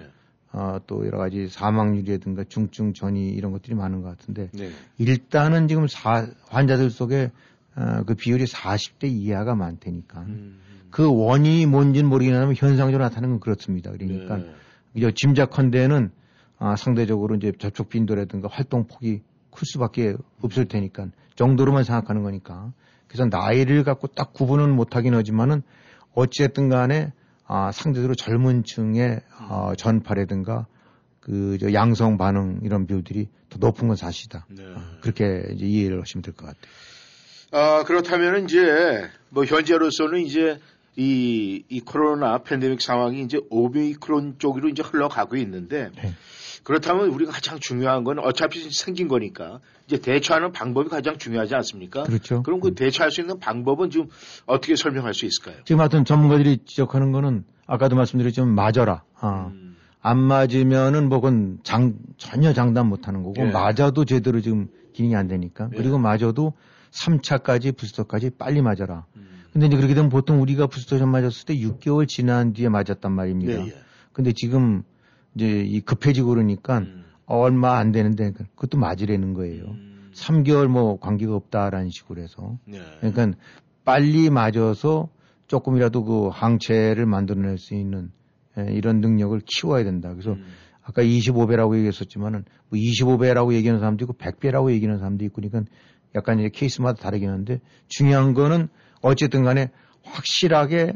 Speaker 2: 어, 또 여러 가지 사망률이라든가 중증 전이 이런 것들이 많은 것 같은데
Speaker 1: 네.
Speaker 2: 일단은 지금 사, 환자들 속에 어, 그 비율이 40대 이하가 많다니까
Speaker 1: 음.
Speaker 2: 그 원인이 뭔지는 모르겠지만 현상적으로 나타나는 건 그렇습니다. 그러니까
Speaker 1: 네.
Speaker 2: 이제 짐작컨대는 아, 상대적으로 이제 접촉 빈도라든가 활동 폭이 클 수밖에 없을 테니까 정도로만 생각하는 거니까 그래서 나이를 갖고 딱 구분은 못하긴 하지만은 어찌됐든 간에 아, 상대적으로 젊은 층의 어, 전파라든가 그저 양성 반응 이런 비율들이 더 높은 건 사실이다.
Speaker 1: 네.
Speaker 2: 어, 그렇게 이제 이해를 하시면 될 것 같아요.
Speaker 1: 아, 그렇다면 이제 뭐 현재로서는 이제 이, 이 코로나 팬데믹 상황이 이제 오미크론 쪽으로 이제 흘러가고 있는데
Speaker 2: 네.
Speaker 1: 그렇다면 우리가 가장 중요한 건 어차피 생긴 거니까 이제 대처하는 방법이 가장 중요하지 않습니까?
Speaker 2: 그렇죠.
Speaker 1: 그럼 그 대처할 수 있는 방법은 지금 어떻게 설명할 수 있을까요?
Speaker 2: 지금 하여튼 전문가들이 지적하는 거는 아까도 말씀드렸지만 맞아라. 아,
Speaker 1: 음,
Speaker 2: 안 맞으면은 뭐 그건 장, 전혀 장담 못 하는 거고
Speaker 1: 예.
Speaker 2: 맞아도 제대로 지금 기능이 안 되니까
Speaker 1: 예.
Speaker 2: 그리고 맞아도 3차까지 부스터까지 빨리 맞아라.
Speaker 1: 음.
Speaker 2: 근데 이제 그렇게 되면 보통 우리가 부스터샷 맞았을 때 6개월 지난 뒤에 맞았단 말입니다.
Speaker 1: 예, 예.
Speaker 2: 근데 지금 이제 이 급해지고 그러니까
Speaker 1: 음,
Speaker 2: 얼마 안 되는데 그것도 맞으라는 거예요.
Speaker 1: 음,
Speaker 2: 3개월 뭐 관계가 없다라는 식으로 해서.
Speaker 1: 네.
Speaker 2: 그러니까 빨리 맞아서 조금이라도 그 항체를 만들어낼 수 있는 예, 이런 능력을 키워야 된다. 그래서
Speaker 1: 음,
Speaker 2: 아까 25배라고 얘기했었지만은 뭐 25배라고 얘기하는 사람도 있고 100배라고 얘기하는 사람도 있고 그러니까 약간 이제 케이스마다 다르긴 한데 중요한 거는 어쨌든 간에 확실하게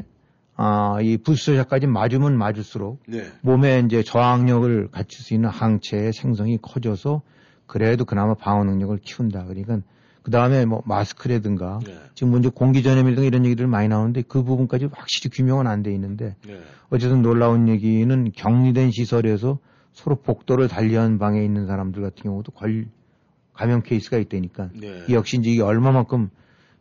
Speaker 2: 아, 이 부스터샷까지 맞으면 맞을수록
Speaker 1: 네.
Speaker 2: 몸에 이제 저항력을 갖출 수 있는 항체의 생성이 커져서 그래도 그나마 방어 능력을 키운다. 그러니까 그 다음에 뭐 마스크라든가
Speaker 1: 네.
Speaker 2: 지금 먼저 공기 전염이라든가 이런 얘기들 많이 나오는데 그 부분까지 확실히 규명은 안 돼 있는데
Speaker 1: 네.
Speaker 2: 어쨌든 놀라운 얘기는 격리된 시설에서 서로 복도를 달리한 방에 있는 사람들 같은 경우도 걸 감염 케이스가 있다니까
Speaker 1: 네.
Speaker 2: 이 역시 이제 이게 얼마만큼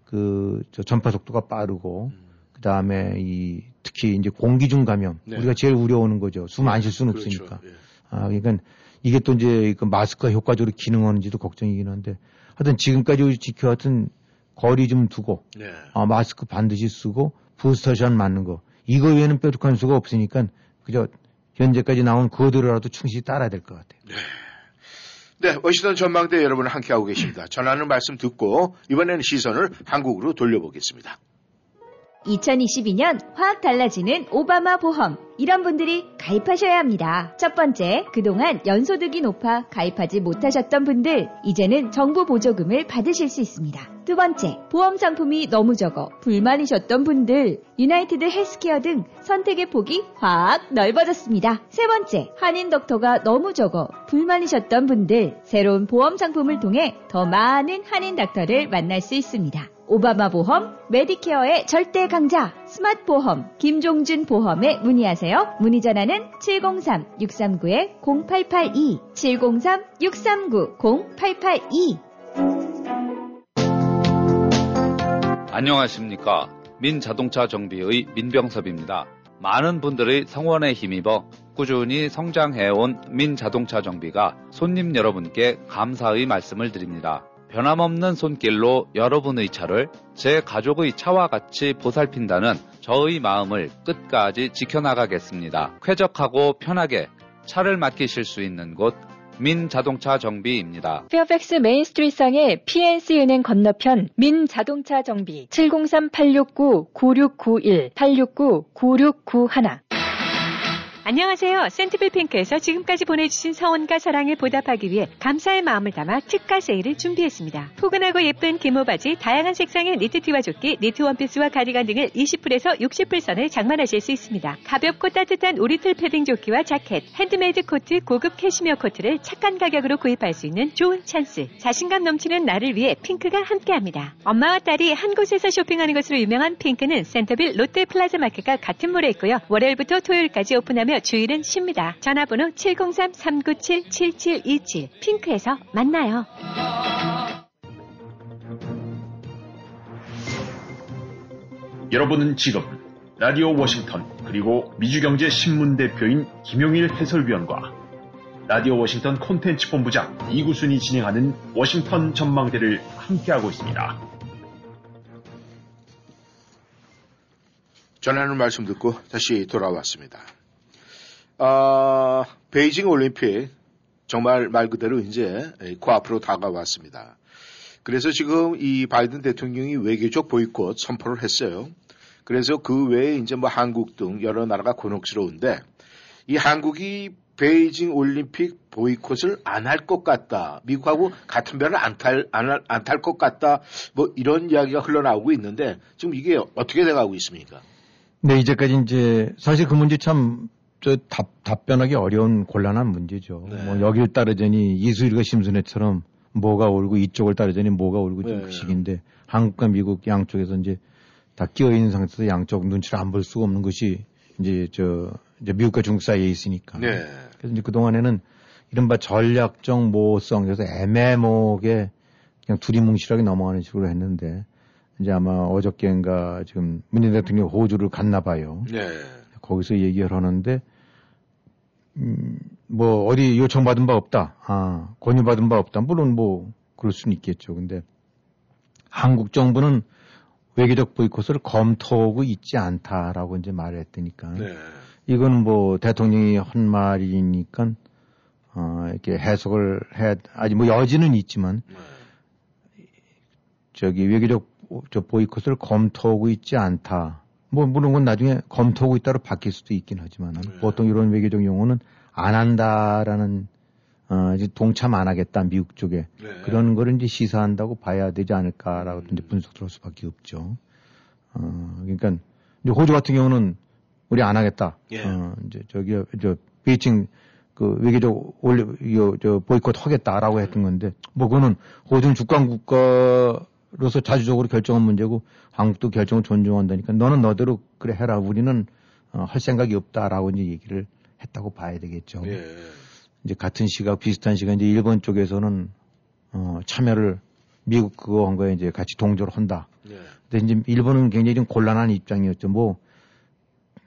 Speaker 2: 그저 전파 속도가 빠르고 그 다음에 이 특히 이제 공기 중 감염
Speaker 1: 네.
Speaker 2: 우리가 제일 우려하는 거죠. 숨 안 쉴 수는
Speaker 1: 그렇죠.
Speaker 2: 없으니까.
Speaker 1: 예.
Speaker 2: 아 그러니까 이게 또 이제 그 마스크가 효과적으로 기능하는지도 걱정이긴 한데 하여튼 지금까지 지켜왔던 거리 좀 두고
Speaker 1: 네.
Speaker 2: 아, 마스크 반드시 쓰고 부스터샷 맞는 거 이거 외에는 뾰족한 수가 없으니까 그저 현재까지 나온 그거들이라도 충실히 따라야 될 것 같아요.
Speaker 1: 네, 워싱턴 전망대 여러분 함께하고 계십니다. 전하는 말씀 듣고 이번에는 시선을 한국으로 돌려보겠습니다.
Speaker 6: 2022년 확 달라지는 오바마 보험. 이런 분들이 가입하셔야 합니다. 첫 번째, 그동안 연소득이 높아 가입하지 못하셨던 분들, 이제는 정부 보조금을 받으실 수 있습니다. 두 번째, 보험 상품이 너무 적어 불만이셨던 분들, 유나이티드 헬스케어 등 선택의 폭이 확 넓어졌습니다. 세 번째, 한인 닥터가 너무 적어 불만이셨던 분들, 새로운 보험 상품을 통해 더 많은 한인 닥터를 만날 수 있습니다. 오바마 보험, 메디케어의 절대 강자, 스마트 보험, 김종준 보험에 문의하세요. 문의 전화는 703-639-0882, 703-639-0882.
Speaker 8: 안녕하십니까. 민자동차 정비의 민병섭입니다. 많은 분들의 성원에 힘입어 꾸준히 성장해온 민자동차 정비가 손님 여러분께 감사의 말씀을 드립니다. 변함없는 손길로 여러분의 차를 제 가족의 차와 같이 보살핀다는 저의 마음을 끝까지 지켜나가겠습니다. 쾌적하고 편하게 차를 맡기실 수 있는 곳 민자동차 정비입니다.
Speaker 9: 페어팩스 메인스트리트상의 PNC 은행 건너편 민자동차 정비 703-869-9691 869-9691
Speaker 10: 안녕하세요. 센트빌 핑크에서 지금까지 보내주신 성원과 사랑에 보답하기 위해 감사의 마음을 담아 특가 세일을 준비했습니다. 포근하고 예쁜 기모 바지, 다양한 색상의 니트티와 조끼, 니트 원피스와 가디건 등을 20불에서 60불 선을 장만하실 수 있습니다. 가볍고 따뜻한 오리털 패딩 조끼와 자켓, 핸드메이드 코트, 고급 캐시미어 코트를 착한 가격으로 구입할 수 있는 좋은 찬스. 자신감 넘치는 나를 위해 핑크가 함께합니다. 엄마와 딸이 한 곳에서 쇼핑하는 것으로 유명한 핑크는 센터빌 롯데 플라자 마켓과 같은 몰에 있고요. 월요일부터 토요일까지 오픈하며 주일은 쉽니다. 전화번호 703-397-7727 핑크에서 만나요.
Speaker 7: 여러분은 지금 라디오 워싱턴 그리고 미주경제 신문 대표인 김용일 해설위원과 라디오 워싱턴 콘텐츠 본부장 이구순이 진행하는 워싱턴 전망대를 함께하고 있습니다.
Speaker 1: 전하는 말씀 듣고 다시 돌아왔습니다. 아, 베이징 올림픽 정말 말 그대로 이제 코앞으로 다가왔습니다. 그래서 지금 이 바이든 대통령이 외교적 보이콧 선포를 했어요. 그래서 그 외에 이제 뭐 한국 등 여러 나라가 곤혹스러운데 이 한국이 베이징 올림픽 보이콧을 안 할 것 같다. 미국하고 같은 배를 안 탈, 안, 안 탈 것 같다. 뭐 이런 이야기가 흘러나오고 있는데 지금 이게 어떻게 돼가고 있습니까?
Speaker 2: 네, 이제까지 이제 사실 그 문제 참 저 답, 답변하기 어려운 곤란한 문제죠.
Speaker 1: 네.
Speaker 2: 뭐 여길 따르자니 이수일과 심순애처럼 뭐가 옳고 이쪽을 따르자니 뭐가 좀
Speaker 1: 네.
Speaker 2: 그 식인데 한국과 미국 양쪽에서 이제 다 끼어 있는 상태에서 양쪽 눈치를 안 볼 수가 없는 것이 이제 저 이제 미국과 중국 사이에 있으니까.
Speaker 1: 네.
Speaker 2: 그래서 이제 그 동안에는 이른바 전략적 모호성, 그래서 애매모호하게 그냥 두리뭉실하게 넘어가는 식으로 했는데, 이제 아마 어저께인가 지금 문재인 대통령이 호주를 갔나 봐요.
Speaker 1: 네.
Speaker 2: 거기서 얘기를 하는데, 음, 뭐, 어디 요청받은 바 없다. 아, 권유받은 바 없다. 물론 뭐, 그럴 수는 있겠죠. 근데, 한국 정부는 외교적 보이콧을 검토하고 있지 않다라고 이제 말을 했다니까.
Speaker 1: 네.
Speaker 2: 이건 뭐 대통령이 한 말이니까 어, 이렇게 해석을 해야 아직 뭐 여지는 있지만 저기 외교적 저 보이콧을 검토하고 있지 않다. 뭐 물론 그건 나중에 검토하고 있다로 바뀔 수도 있긴 하지만 보통 이런 외교적 용어는 안 한다라는 어, 이제 동참 안 하겠다 미국 쪽에 그런 거를 이제 시사한다고 봐야 되지 않을까라고 이제 분석 들을 수밖에 없죠. 어, 그러니까 이제 호주 같은 경우는 우리 안 하겠다.
Speaker 1: 예.
Speaker 2: 어, 이제 저기 저 베이징 그 외교적 올려 요, 저 보이콧 하겠다라고 했던 건데 뭐 그거는 호주는 주권 국가 로서 자주적으로 결정한 문제고 한국도 결정을 존중한다니까 너는 너대로 그래 해라 우리는 어, 할 생각이 없다라고 이제 얘기를 했다고 봐야 되겠죠.
Speaker 1: 예.
Speaker 2: 이제 같은 시각 비슷한 시간 이제 일본 쪽에서는 어, 참여를 미국 그거 한 거에 이제 같이 동조를 한다.
Speaker 1: 네.
Speaker 2: 근데 이제 일본은 굉장히 좀 곤란한 입장이었죠. 뭐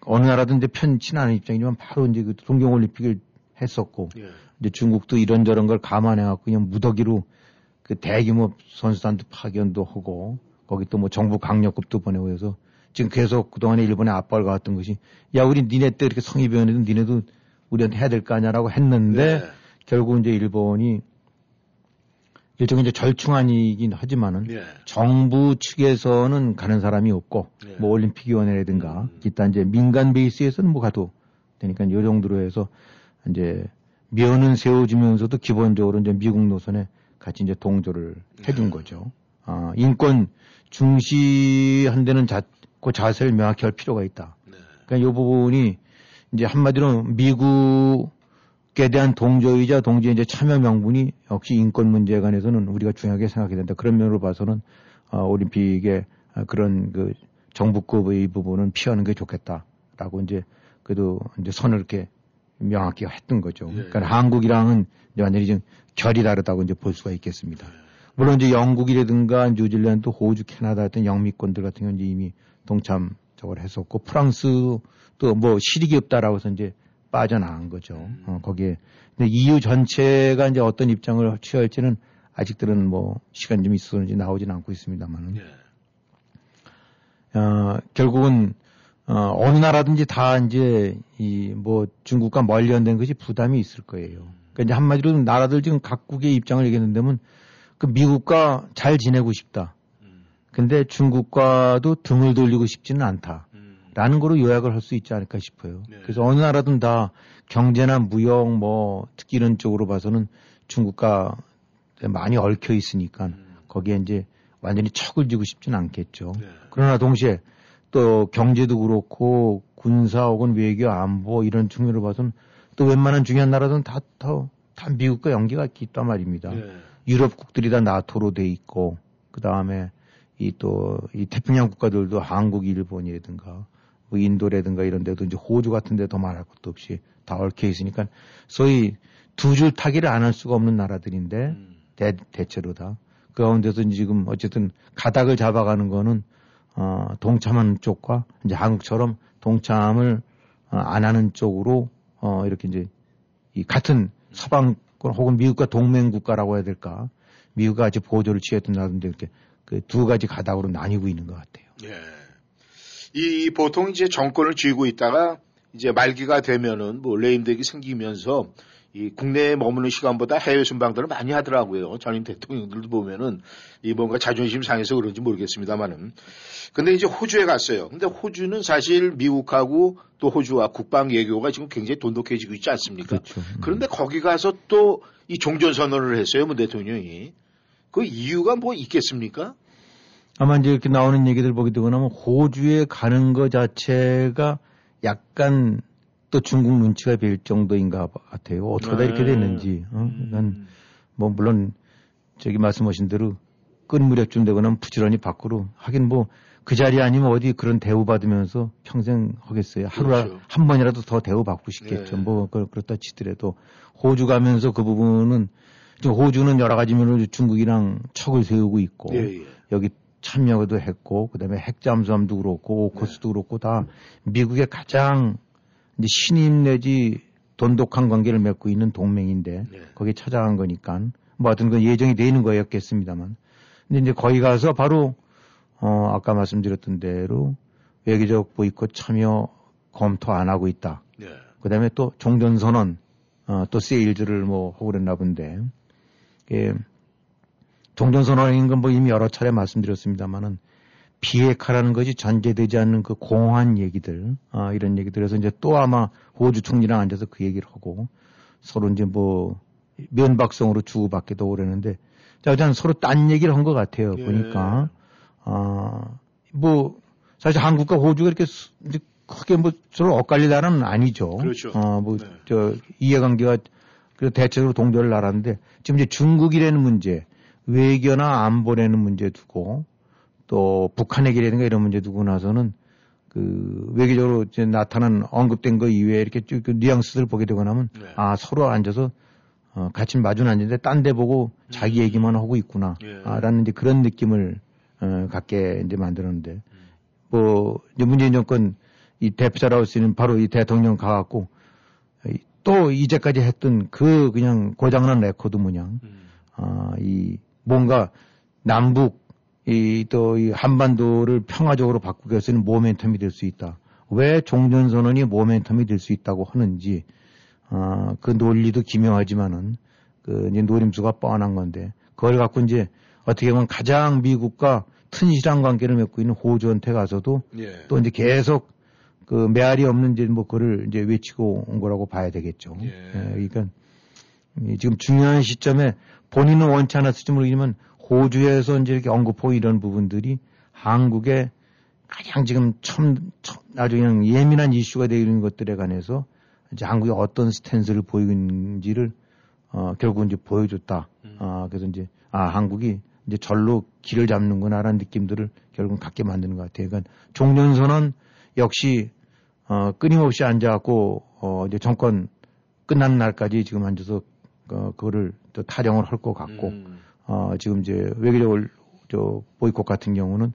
Speaker 2: 어느 나라든 이제 편치는 않은 입장이지만 바로 이제 그 동경올림픽을 했었고
Speaker 1: 예.
Speaker 2: 이제 중국도 이런저런 걸 감안해 갖고 그냥 무더기로 그 대규모 선수단도 파견도 하고 거기 또 뭐 정부 강력급도 보내고 해서 지금 계속 그동안에 일본에 압박을 가왔던 것이 야 우리 니네 때 이렇게 성의 배웠는데 니네도 우리한테 해야 될 거 아니야라고 했는데
Speaker 1: 네.
Speaker 2: 결국 이제 일본이 일종의 이제 절충안 이긴 하지만은
Speaker 1: 예.
Speaker 2: 정부 측에서는 가는 사람이 없고
Speaker 1: 네.
Speaker 2: 뭐 올림픽위원회라든가 기타 이제 민간 베이스에서는 뭐 가도 되니까 요 정도로 해서 이제 면은 세워주면서도 기본적으로 이제 미국 노선에 같이 이제 동조를 해준 거죠. 아, 인권 중시한 데는 자, 그 자세를 명확히 할 필요가 있다. 그러니까 이 부분이 이제 한마디로 미국에 대한 동조이자 동지의 이제 참여 명분이 역시 인권 문제에 관해서는 우리가 중요하게 생각해야 된다. 그런 면으로 봐서는 어, 올림픽의 어, 그런 그 정부급의 부분은 피하는 게 좋겠다라고 이제 그래도 이제 선을 이렇게 명확히 했던 거죠. 그러니까 한국이랑은 이제 완전히 좀 결이 다르다고 이제 볼 수가 있겠습니다. 물론 이제 영국이라든가 뉴질랜드, 호주, 캐나다 같은 영미권들 같은 경우는 이미 동참 저걸 했었고 프랑스도 뭐 실익이 없다라고 해서 이제 빠져나간 거죠. 어, 거기에 근데 EU 전체가 이제 어떤 입장을 취할지는 아직들은 뭐 시간 좀 있었는지 나오진 않고 있습니다만은 어, 결국은 어, 어느 나라든지 다 이제 이 뭐 중국과 멀리 연된 것이 부담이 있을 거예요. 그러니까 이제 한마디로 나라들 지금 각국의 입장을 얘기했는데면 그 미국과 잘 지내고 싶다. 근데 중국과도 등을 돌리고 싶지는 않다. 라는 거로 요약을 할 수 있지 않을까 싶어요. 그래서 어느 나라든 다 경제나 무역 뭐 특히 이런 쪽으로 봐서는 중국과 많이 얽혀 있으니까 거기에 이제 완전히 척을 지고 싶지는 않겠죠. 그러나 동시에 또 경제도 그렇고 군사 혹은 외교 안보 이런 측면으로 봐서는 또 웬만한 중요한 나라들은 다, 다, 다 미국과 연계가 있단 말입니다. 유럽국들이 다 나토로 돼 있고 그 다음에 이 또 이 태평양 국가들도 한국, 일본이라든가 뭐 인도라든가 이런 데도 이제 호주 같은 데 더 말할 것도 없이 다 얽혀 있으니까 소위 두 줄 타기를 안 할 수가 없는 나라들인데 대, 대체로 다. 그 가운데서 지금 어쨌든 가닥을 잡아가는 거는 어, 동참하는 쪽과 이제 한국처럼 동참을 어, 안 하는 쪽으로 어, 이렇게 이제 이 같은 서방권 혹은 미국과 동맹 국가라고 해야 될까 미국과 같이 보조를 취했던 나라인데 이렇게 그 두 가지 가닥으로 나뉘고 있는 것 같아요.
Speaker 1: 예. 이 보통 이제 정권을 쥐고 있다가 이제 말기가 되면은 뭐 레임덱이 생기면서 이 국내에 머무는 시간보다 해외 순방들을 많이 하더라고요. 전임 대통령들도 보면은 이 뭔가 자존심 상해서 그런지 모르겠습니다만은. 근데 이제 호주에 갔어요. 근데 호주는 사실 미국하고 또 호주와 국방 외교가 지금 굉장히 돈독해지고 있지 않습니까?
Speaker 2: 그렇죠.
Speaker 1: 그런데 거기 가서 또 이 종전 선언을 했어요, 문 대통령이. 그 이유가 뭐 있겠습니까?
Speaker 2: 아마 이제 이렇게 나오는 얘기들 보게 되고 나면 호주에 가는 것 자체가 약간 또 중국 눈치가 뵐 정도인가 같아요. 어쩌다
Speaker 1: 네.
Speaker 2: 이렇게 됐는지. 어? 난, 뭐, 물론, 저기 말씀하신 대로 끈 무렵쯤 되고 나면 부지런히 밖으로. 하긴 뭐, 그 자리 아니면 어디 그런 대우 받으면서 평생 하겠어요. 하루라,
Speaker 1: 그렇죠.
Speaker 2: 한 번이라도 더 대우 받고 싶겠죠.
Speaker 1: 네.
Speaker 2: 뭐, 그- 그렇다 치더라도. 호주 가면서 그 부분은, 호주는 여러 가지 면으로 중국이랑 척을 세우고 있고,
Speaker 1: 예, 예.
Speaker 2: 여기 참여도 했고 그다음에 핵잠수함도 그렇고 오커스도
Speaker 1: 네.
Speaker 2: 그렇고 다 미국의 가장 이제 신임 내지 돈독한 관계를 맺고 있는 동맹인데
Speaker 1: 네.
Speaker 2: 거기에 찾아간 거니까 뭐 하여튼 그 예정이 되는 거였겠습니다만 근데 이제 거기 가서 바로 어 아까 말씀드렸던 대로 외교적 보이콧 참여 검토 안 하고 있다.
Speaker 1: 네.
Speaker 2: 그다음에 또 종전 선언 어, 또 세일즈를 뭐 하고 그랬나 본데 예, 종전 선언인 건 뭐 이미 여러 차례 말씀드렸습니다만은 비핵화라는 것이 전제되지 않는 그 공허한 얘기들 아, 이런 얘기들에서 이제 또 아마 호주 총리랑 앉아서 그 얘기를 하고 서로 이제 뭐 면박성으로 주고받기도 그러는데 자 일단 서로 딴 얘기를 한 것 같아요
Speaker 1: 예.
Speaker 2: 보니까 아 뭐 사실 한국과 호주가 이렇게 수- 이제 크게 뭐 서로 엇갈릴 나라는 아니죠.
Speaker 1: 그렇죠.
Speaker 2: 어, 뭐,
Speaker 1: 네.
Speaker 2: 저, 이해관계가 그 대체적으로 동조를 나라인데 지금 이제 중국이라는 문제, 외교나 안보라는 문제 두고 또 북한에게라든가 이런 문제 두고 나서는 그 외교적으로 이제 나타난 언급된 거 이외에 이렇게 쭉그 뉘앙스들 보게 되고 나면
Speaker 1: 네.
Speaker 2: 아 서로 앉아서 어, 같이 마주 앉는데 딴 데 보고 자기 얘기만 하고 있구나.
Speaker 1: 예.
Speaker 2: 아, 라는 이제 그런 느낌을 어, 갖게 이제 만드는데
Speaker 1: 음.
Speaker 2: 뭐 이제 문재인 정권 이 대표자라고 할수 있는 바로 이 대통령 가갖고 이- 또 이제까지 했던 그 그냥 고장난 레코드 모양
Speaker 1: 음.
Speaker 2: 아, 이 뭔가 남북 이또이 한반도를 평화적으로 바꾸기 위해서는 모멘텀이 될 수 있다. 왜 종전선언이 모멘텀이 될 수 있다고 하는지 아, 그 논리도 기묘하지만은 그 이제 노림수가 뻔한 건데 그걸 갖고 이제 어떻게 보면 가장 미국과 튼실한 관계를 맺고 있는 호주한테 가서도
Speaker 1: 예.
Speaker 2: 또 이제 계속 그 메아리 없는 이제 뭐 그를 이제 외치고 온 거라고 봐야 되겠죠.
Speaker 1: 예.
Speaker 2: 예, 그러니까 이 지금 중요한 시점에 본인은 원치 않았을지 모르지만 호주에서 이제 이렇게 언급하고 이런 부분들이 한국의 가장 지금 첨, 첨 아주 그냥 예민한 이슈가 되어 있는 것들에 관해서 이제 한국이 어떤 스탠스를 보이고 있는지를 어, 결국 이제 보여줬다.
Speaker 1: 음.
Speaker 2: 아, 그래서 이제 아, 한국이 이제 절로 길을 잡는구나라는 느낌들을 결국은 갖게 만드는 것 같아요. 그러니까 종전선언 역시 어, 끊임없이 앉아갖고 어, 이제 정권 끝나는 날까지 지금 앉아서 어, 그거를 또 타령을 할 것 같고
Speaker 1: 음.
Speaker 2: 어, 지금 이제 외교적으로 저 보이콧 같은 경우는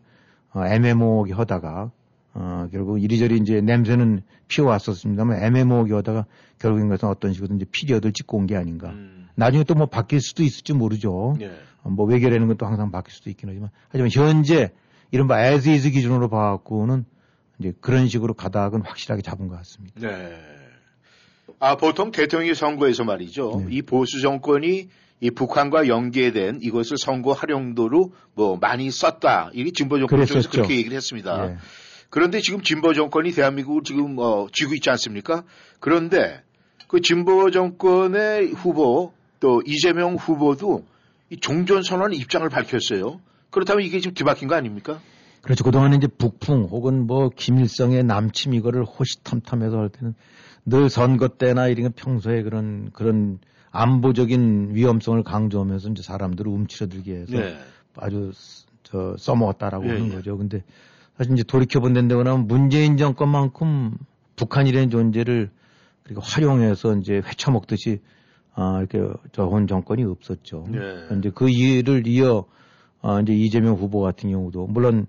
Speaker 2: 어, 애매모호하게 하다가 어, 결국 이리저리 이제 냄새는 피워왔었습니다만 애매모호하게 하다가 결국엔 것은 어떤 식으로 이제 피디어들 찍고 온 게 아닌가.
Speaker 1: 음.
Speaker 2: 나중에 또 뭐 바뀔 수도 있을지 모르죠.
Speaker 1: 예.
Speaker 2: 어, 뭐 외교라는 건 또 항상 바뀔 수도 있긴 하지만 하지만 현재 이른바 as is 기준으로 봐갖고는 이제 그런 식으로 가닥은 확실하게 잡은 것 같습니다.
Speaker 1: 네. 아, 보통 대통령 선거에서 말이죠.
Speaker 2: 네.
Speaker 1: 이 보수 정권이 이 북한과 연계된 이것을 선거 활용도로 뭐 많이 썼다. 이게 진보 정권 쪽에서. 그렇게 얘기를 했습니다.
Speaker 2: 예.
Speaker 1: 그런데 지금 진보 정권이 대한민국을 지금 어, 쥐고 있지 않습니까? 그런데 그 진보 정권의 후보 또 이재명 후보도 이 종전 선언 입장을 밝혔어요. 그렇다면 이게 지금 뒤바뀐 거 아닙니까?
Speaker 2: 그렇죠. 그동안에 이제 북풍 혹은 뭐 김일성의 남침 이거를 호시탐탐해서 할 때는 늘 선거 때나 이런 평소에 그런 그런 안보적인 위험성을 강조하면서 이제 사람들을 움츠러들게 해서
Speaker 1: 네.
Speaker 2: 아주 저 써먹었다라고
Speaker 1: 예,
Speaker 2: 하는
Speaker 1: 예.
Speaker 2: 거죠. 근데 사실 이제 돌이켜 본다고 하면 문재인 정권만큼 북한이라는 존재를 그리고 활용해서 이제 회쳐먹듯이 아, 이렇게 저혼 정권이 없었죠.
Speaker 1: 예.
Speaker 2: 이제 그 일을 이어 아, 이제 이재명 후보 같은 경우도 물론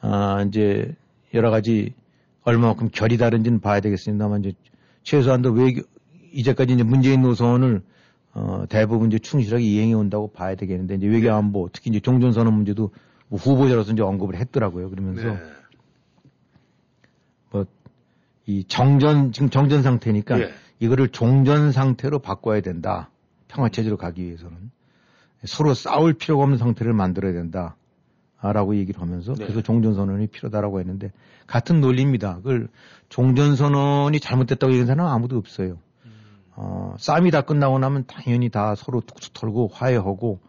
Speaker 2: 아, 이제 여러 가지 얼마만큼 결이 다른지는 봐야 되겠습니다만 이제 최소한도 외교 이제까지 이제 문재인 노선을 어, 대부분 이제 충실하게 이행해 온다고 봐야 되겠는데 이제 외교 안보 특히 이제 종전선언 문제도 뭐 후보자로서 이제 언급을 했더라고요. 그러면서
Speaker 1: 네.
Speaker 2: 뭐이 정전 지금 정전 상태니까
Speaker 1: 예.
Speaker 2: 이거를 종전 상태로 바꿔야 된다. 평화 체제로 가기 위해서는 서로 싸울 필요가 없는 상태를 만들어야 된다. 라고 얘기를 하면서
Speaker 1: 네.
Speaker 2: 그래서 종전선언이 필요하다라고 했는데 같은 논리입니다. 그걸 종전선언이 잘못됐다고 얘기하는 사람은 아무도 없어요. 어, 싸움이 다 끝나고 나면 당연히 다 서로 툭툭 털고 화해하고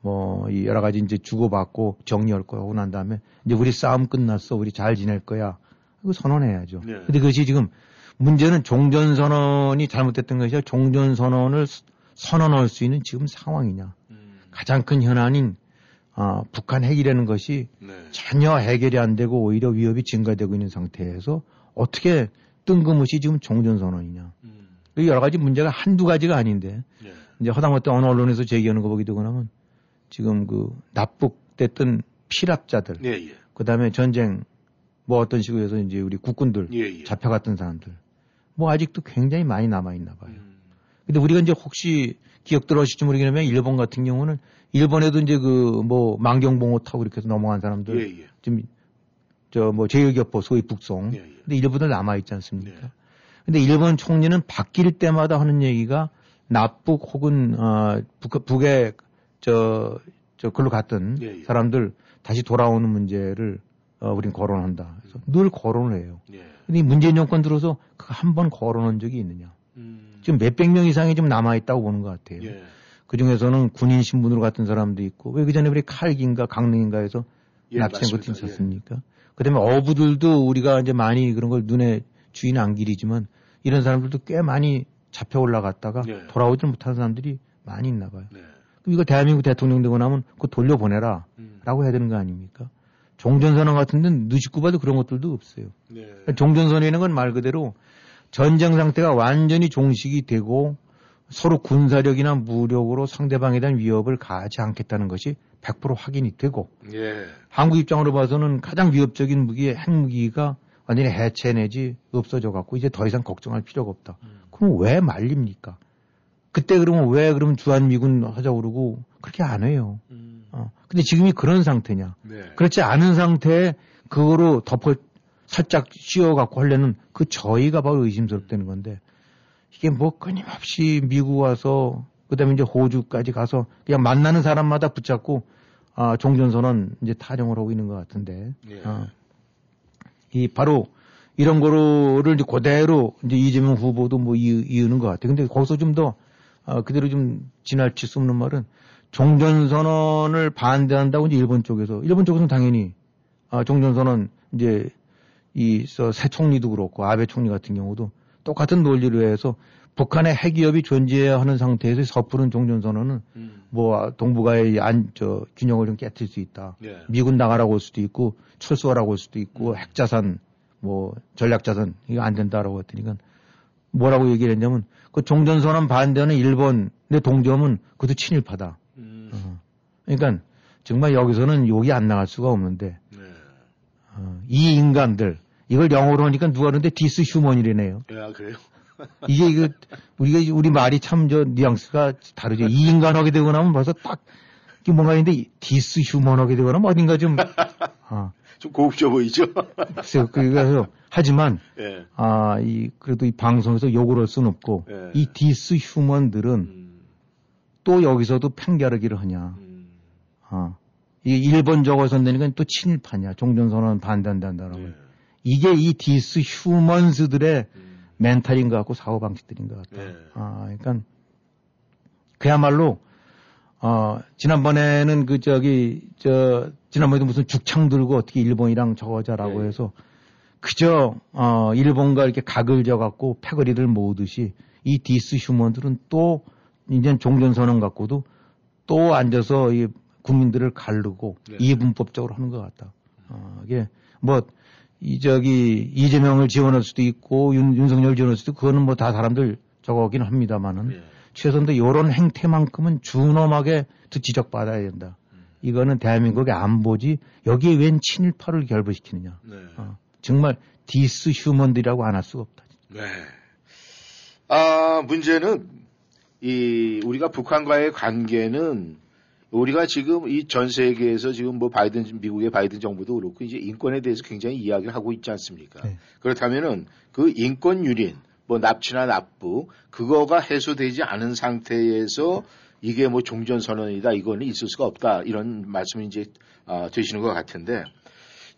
Speaker 2: 뭐, 이 여러 가지 이제 주고받고 정리할 거 하고 난 다음에 이제 우리 싸움 끝났어. 우리 잘 지낼 거야. 이거 선언해야죠.
Speaker 1: 네.
Speaker 2: 근데 그것이 지금 문제는 종전 선언이 잘못됐던 것이 아니라 종전 선언을 스- 선언할 수 있는 지금 상황이냐. 가장 큰 현안인 아, 북한 핵이라는 것이
Speaker 1: 네.
Speaker 2: 전혀 해결이 안 되고 오히려 위협이 증가되고 있는 상태에서 어떻게 뜬금없이 지금 종전 선언이냐. 그 여러 가지 문제가 한두 가지가 아닌데
Speaker 1: 네.
Speaker 2: 이제 허당못해 어느 언론에서 제기하는 거 되고 나면 지금 그 납북됐던 피랍자들
Speaker 1: 예, 예.
Speaker 2: 그 다음에 전쟁 뭐 어떤 식으로 해서 이제 우리 국군들
Speaker 1: 예, 예.
Speaker 2: 잡혀갔던 사람들 뭐 아직도 굉장히 많이 남아 있나 봐요.
Speaker 1: 음.
Speaker 2: 근데 우리가 이제 혹시 기억들 하실지 모르겠지만 일본 같은 경우는 일본에도 이제 그뭐 만경봉호 타고 이렇게 해서 넘어간 사람들
Speaker 1: 예, 예.
Speaker 2: 지금 저 뭐 제일교포 소위 북송
Speaker 1: 예, 예.
Speaker 2: 근데 일본들 남아 있지 않습니까? 근데 일본 총리는 바뀔 때마다 하는 얘기가 납북 혹은 어 북, 북에 저, 저, 글로 갔던
Speaker 1: 예, 예.
Speaker 2: 사람들 다시 돌아오는 문제를 어, 우린 거론한다. 그래서 늘 거론을 해요.
Speaker 1: 예.
Speaker 2: 근데 이 문재인 정권 들어서 그 한 번 거론한 적이 있느냐.
Speaker 1: 음.
Speaker 2: 지금 몇백 명 이상이 좀 남아있다고 보는 것 같아요.
Speaker 1: 예.
Speaker 2: 그 중에서는 군인 신분으로 갔던 사람도 있고, 왜 그 전에 우리 칼기인가 강릉인가에서
Speaker 1: 예,
Speaker 2: 납치한 것도
Speaker 1: 맞습니다.
Speaker 2: 있었습니까? 그 다음에 어부들도 우리가 이제 많이 그런 걸 눈에 주인 안 기리지만 이런 사람들도 꽤 많이 잡혀 올라갔다가
Speaker 1: 예.
Speaker 2: 돌아오지 못한 사람들이 많이 있나 봐요.
Speaker 1: 네.
Speaker 2: 이거 대한민국 대통령 되고 나면 그거 돌려보내라
Speaker 1: 음.
Speaker 2: 라고 해야 되는 거 아닙니까? 종전선언 같은 데는 누식구 봐도 그런 것들도 없어요.
Speaker 1: 네.
Speaker 2: 그러니까 종전선언이라는 건 말 그대로 전쟁 상태가 완전히 종식이 되고 서로 군사력이나 무력으로 상대방에 대한 위협을 가하지 않겠다는 것이 100% 확인이 되고
Speaker 1: 예.
Speaker 2: 한국 입장으로 봐서는 가장 위협적인 무기 핵무기가 완전히 해체 내지 없어져 갖고 이제 더 이상 걱정할 필요가 없다. 그럼 왜 말립니까? 그때 그러면 왜 그러면 주한 미군 하자고 그러고 그렇게 안 해요. 어. 근데 지금이 그런 상태냐?
Speaker 1: 네.
Speaker 2: 그렇지 않은 상태에 그거로 덮어 살짝 씌워 갖고 하려는 그 저희가 바로 의심스럽다는 건데 이게 뭐 끊임없이 미국 와서 그다음에 이제 호주까지 가서 그냥 만나는 사람마다 붙잡고 아 종전선언 이제 타령을 하고 있는 것 같은데
Speaker 1: 예.
Speaker 2: 어. 이 바로 이런 거를 이제 그대로 이제 이재명 후보도 뭐 이, 이으는 것 같아요. 근데 거기서 좀더 어, 그대로 좀 지나칠 수 없는 말은 종전선언을 반대한다고 이제 일본 쪽에서 일본 쪽에서는 당연히 아, 종전선언 이제 이새 총리도 그렇고 아베 총리 같은 경우도 똑같은 논리로 해서 북한의 핵위협이 존재해야 하는 상태에서 섣부른 종전선언은
Speaker 1: 음.
Speaker 2: 뭐 동북아의 안, 저 균형을 좀 깨뜨릴 수 있다.
Speaker 1: 예.
Speaker 2: 미군 나가라고 할 수도 있고 철수하라고 할 수도 있고 핵자산 뭐 전략자산 이거 안 된다라고 했더니까 뭐라고 얘기를 했냐면 그 종전선언 반대하는 일본의 동점은 그것도 친일파다.
Speaker 1: 음.
Speaker 2: 어. 그러니까 정말 여기서는 욕이 안 나갈 수가 없는데
Speaker 1: 네.
Speaker 2: 어, 이 인간들 이걸 영어로 하니까 누가 그러는데 this human이래네요.
Speaker 1: 야, 그래요?
Speaker 2: 이게 이거 우리가 우리 말이 참 저 뉘앙스가 다르죠. 이 인간 하게 되고 나면 벌써 딱 뭔가 있는데 this human 하게 되고 나면 어딘가 좀 아,
Speaker 1: 좀 고급져 보이죠?
Speaker 2: 글쎄요. 그래서 하지만
Speaker 1: 예.
Speaker 2: 아, 이 그래도 이 방송에서 욕을 할 수는 없고
Speaker 1: 예.
Speaker 2: 이 this human들은
Speaker 1: 음.
Speaker 2: 또 여기서도 편가르기를 하냐.
Speaker 1: 음.
Speaker 2: 아, 이 일본 저거 반대니까 또 친일파냐. 종전선언 반대한다라고.
Speaker 1: 예.
Speaker 2: 이게 이 this humans들의
Speaker 1: 음.
Speaker 2: 멘탈인 것 같고 사고 방식들인 것 같다.
Speaker 1: 예.
Speaker 2: 아, 그러니까 그야말로 어, 지난번에는 그 저기 저 지난번에도 무슨 죽창 들고 어떻게 일본이랑 저거자라고
Speaker 1: 예.
Speaker 2: 해서 그저 어 일본과 이렇게 각을 져 갖고 패거리를 모으듯이 이 this human들은 또 이제 종전 선언 갖고도 또 앉아서 이 국민들을 가르고
Speaker 1: 네.
Speaker 2: 이분법적으로 하는 것 같다. 어, 이게 뭐 이 저기 이재명을 지원할 수도 있고 윤, 윤석열 지원할 수도 그거는 뭐 다 사람들 저거긴 합니다만은
Speaker 1: 예.
Speaker 2: 최소한도 이런 행태만큼은 준엄하게 또 지적받아야 된다. 이거는 대한민국의 안보지 여기에 웬 친일파를 결부시키느냐.
Speaker 1: 네.
Speaker 2: 어, 정말 this human들이라고 안 할 수가 없다.
Speaker 1: 네. 아, 문제는 이 우리가 북한과의 관계는 우리가 지금 이 전 세계에서 지금 뭐 바이든 미국의 바이든 정부도 그렇고 이제 인권에 대해서 굉장히 이야기를 하고 있지 않습니까?
Speaker 2: 네.
Speaker 1: 그렇다면은 그 인권 유린 뭐 납치나 납부 그거가 해소되지 않은 상태에서 이게 뭐 종전 선언이다 이거는 있을 수가 없다 이런 말씀이 이제 아, 되시는 것 같은데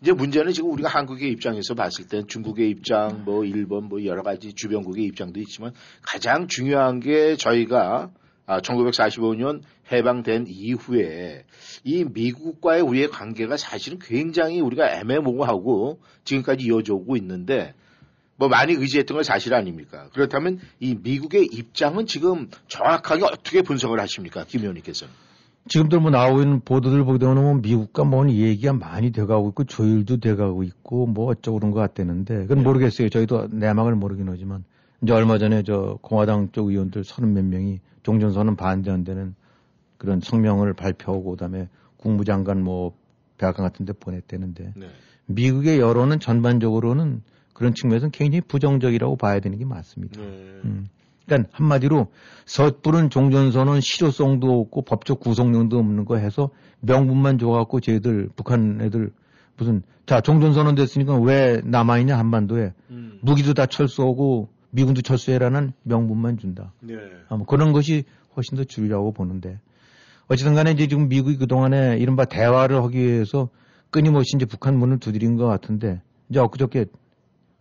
Speaker 1: 이제 문제는 지금 우리가 한국의 입장에서 봤을 땐 중국의 입장 뭐 일본 뭐 여러 가지 주변국의 입장도 있지만 가장 중요한 게 저희가 아, 1945년 해방된 이후에 이 미국과의 우리의 관계가 사실은 굉장히 우리가 애매모호하고 지금까지 이어져 오고 있는데 뭐 많이 의지했던 건 사실 아닙니까? 그렇다면 이 미국의 입장은 지금 정확하게 어떻게 분석을 하십니까? 김 의원님께서는.
Speaker 2: 지금도 뭐 나오고 있는 보도들 보게 되면 미국과 뭔 얘기가 많이 돼가고 있고 조율도 돼가고 있고 뭐 어쩌고 그런 것 같다는데 그건 모르겠어요. 저희도 내막을 모르긴 하지만 이제 얼마 전에 저 공화당 쪽 의원들 서른 몇 명이 종전선언 반대한다는 그런 성명을 발표하고 그다음에 국무장관 뭐 백악관 같은 데 보냈다는데
Speaker 1: 네.
Speaker 2: 미국의 여론은 전반적으로는 그런 측면에서는 굉장히 부정적이라고 봐야 되는 게 맞습니다.
Speaker 1: 네.
Speaker 2: 음. 그러니까 한마디로 섣부른 종전선언 실효성도 없고 법적 구속력도 없는 거 해서 명분만 줘갖고 쟤들 북한 애들 무슨 자 종전선언 됐으니까 왜 남아있냐 한반도에
Speaker 1: 음.
Speaker 2: 무기도 다 철수하고 미군도 철수해라는 명분만 준다.
Speaker 1: 네.
Speaker 2: 아, 뭐 그런 것이 훨씬 더 주류라고 보는데 어쨌든 간에 이제 지금 미국이 그동안에 이른바 대화를 하기 위해서 끊임없이 이제 북한 문을 두드린 것 같은데 이제 엊그저께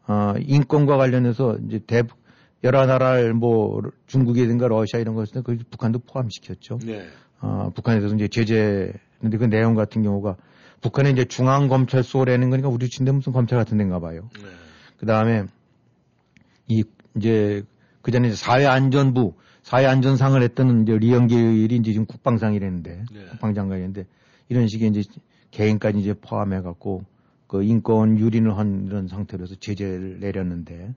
Speaker 2: 어, 인권과 관련해서 이제 대 여러 나라를 뭐 중국이든가 러시아 이런 것을 그 북한도 포함시켰죠.
Speaker 1: 네.
Speaker 2: 어, 북한에 대해서 이제 제재 근데 그 내용 같은 경우가 북한의 이제 중앙 검찰소라는 거니까 우리 친데 무슨 검찰 같은 데인가 봐요.
Speaker 1: 네.
Speaker 2: 그 다음에 이 이제 그 전에 사회안전부 사회안전상을 했던 이제 리영길이 이제 지금 국방상이랬는데
Speaker 1: 네.
Speaker 2: 국방장관이었는데 이런 식의 이제 개인까지 이제 포함해 갖고 그 인권 유린을 한 이런 상태로서 제재를 내렸는데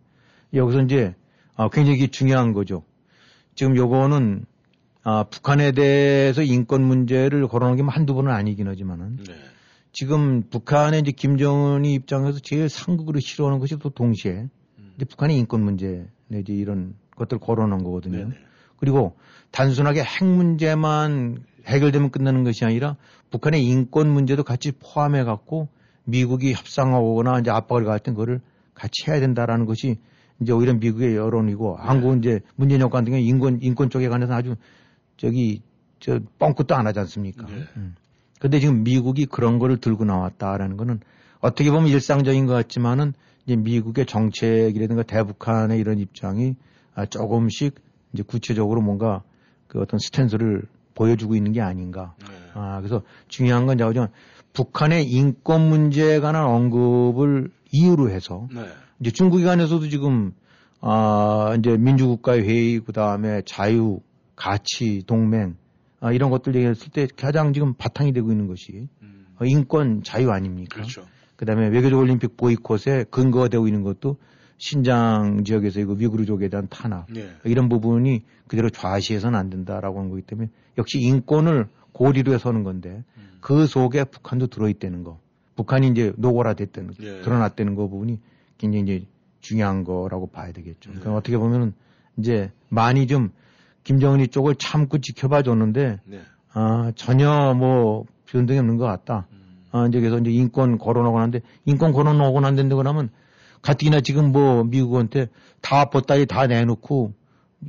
Speaker 2: 여기서 이제 아, 굉장히 중요한 거죠. 지금 요거는 아, 북한에 대해서 인권 문제를 거론한 게 한두 번은 아니긴 하지만은
Speaker 1: 네.
Speaker 2: 지금 북한의 이제 김정은이 입장에서 제일 상극으로 싫어하는 것이 또 동시에 이제 북한의 인권 문제 내지 이런 것들 을 거론한 거거든요.
Speaker 1: 네네.
Speaker 2: 그리고 단순하게 핵 문제만 해결되면 끝나는 것이 아니라 북한의 인권 문제도 같이 포함해 갖고 미국이 협상하거나 이제 압박을 가할 땐 그거를 같이 해야 된다라는 것이 이제 오히려 미국의 여론이고 한국은 이제 문재인 정권 경우 인권 인권 쪽에 관해서 아주 저기 저 뻥끗도 안 하지 않습니까?
Speaker 1: 네.
Speaker 2: 음. 근데 지금 미국이 그런 거를 들고 나왔다라는 거는 어떻게 보면 일상적인 것 같지만은 이제 미국의 정책이라든가 대북한의 이런 입장이 아, 조금씩 이제 구체적으로 뭔가 그 어떤 스탠스를 보여주고 있는 게 아닌가.
Speaker 1: 네.
Speaker 2: 아, 그래서 중요한 건 자오죠. 북한의 인권 문제에 관한 언급을 이유로 해서
Speaker 1: 네.
Speaker 2: 이제 중국에 관해서도 지금 아 이제 민주국가의 회의 그다음에 자유 가치 동맹 아, 이런 것들 얘기했을 때 가장 지금 바탕이 되고 있는 것이
Speaker 1: 음.
Speaker 2: 어, 인권 자유 아닙니까?
Speaker 1: 그렇죠.
Speaker 2: 그다음에 외교적 올림픽 보이콧에 근거가 되고 있는 것도 신장 지역에서 이거 위구르족에 대한 탄압
Speaker 1: 네.
Speaker 2: 이런 부분이 그대로 좌시해서는 안 된다라고 하는 거기 때문에 역시 인권을 고리로 해서 하는 건데
Speaker 1: 음.
Speaker 2: 그 속에 북한도 들어있다는 거. 북한이 이제 노골화됐다는
Speaker 1: 예.
Speaker 2: 드러났다는 거 부분이 굉장히 이제 중요한 거라고 봐야 되겠죠.
Speaker 1: 네.
Speaker 2: 그러니까 어떻게 보면은 이제 많이 좀 김정은이 쪽을 참고 지켜봐 줬는데
Speaker 1: 네.
Speaker 2: 아, 전혀 뭐 변동이 없는 것 같다.
Speaker 1: 음.
Speaker 2: 아, 이제 그래서 이제 인권 거론하고 난데 인권 거론하고 난 데인데 그러면 가뜩이나 지금 뭐 미국한테 다 보따리 다 내놓고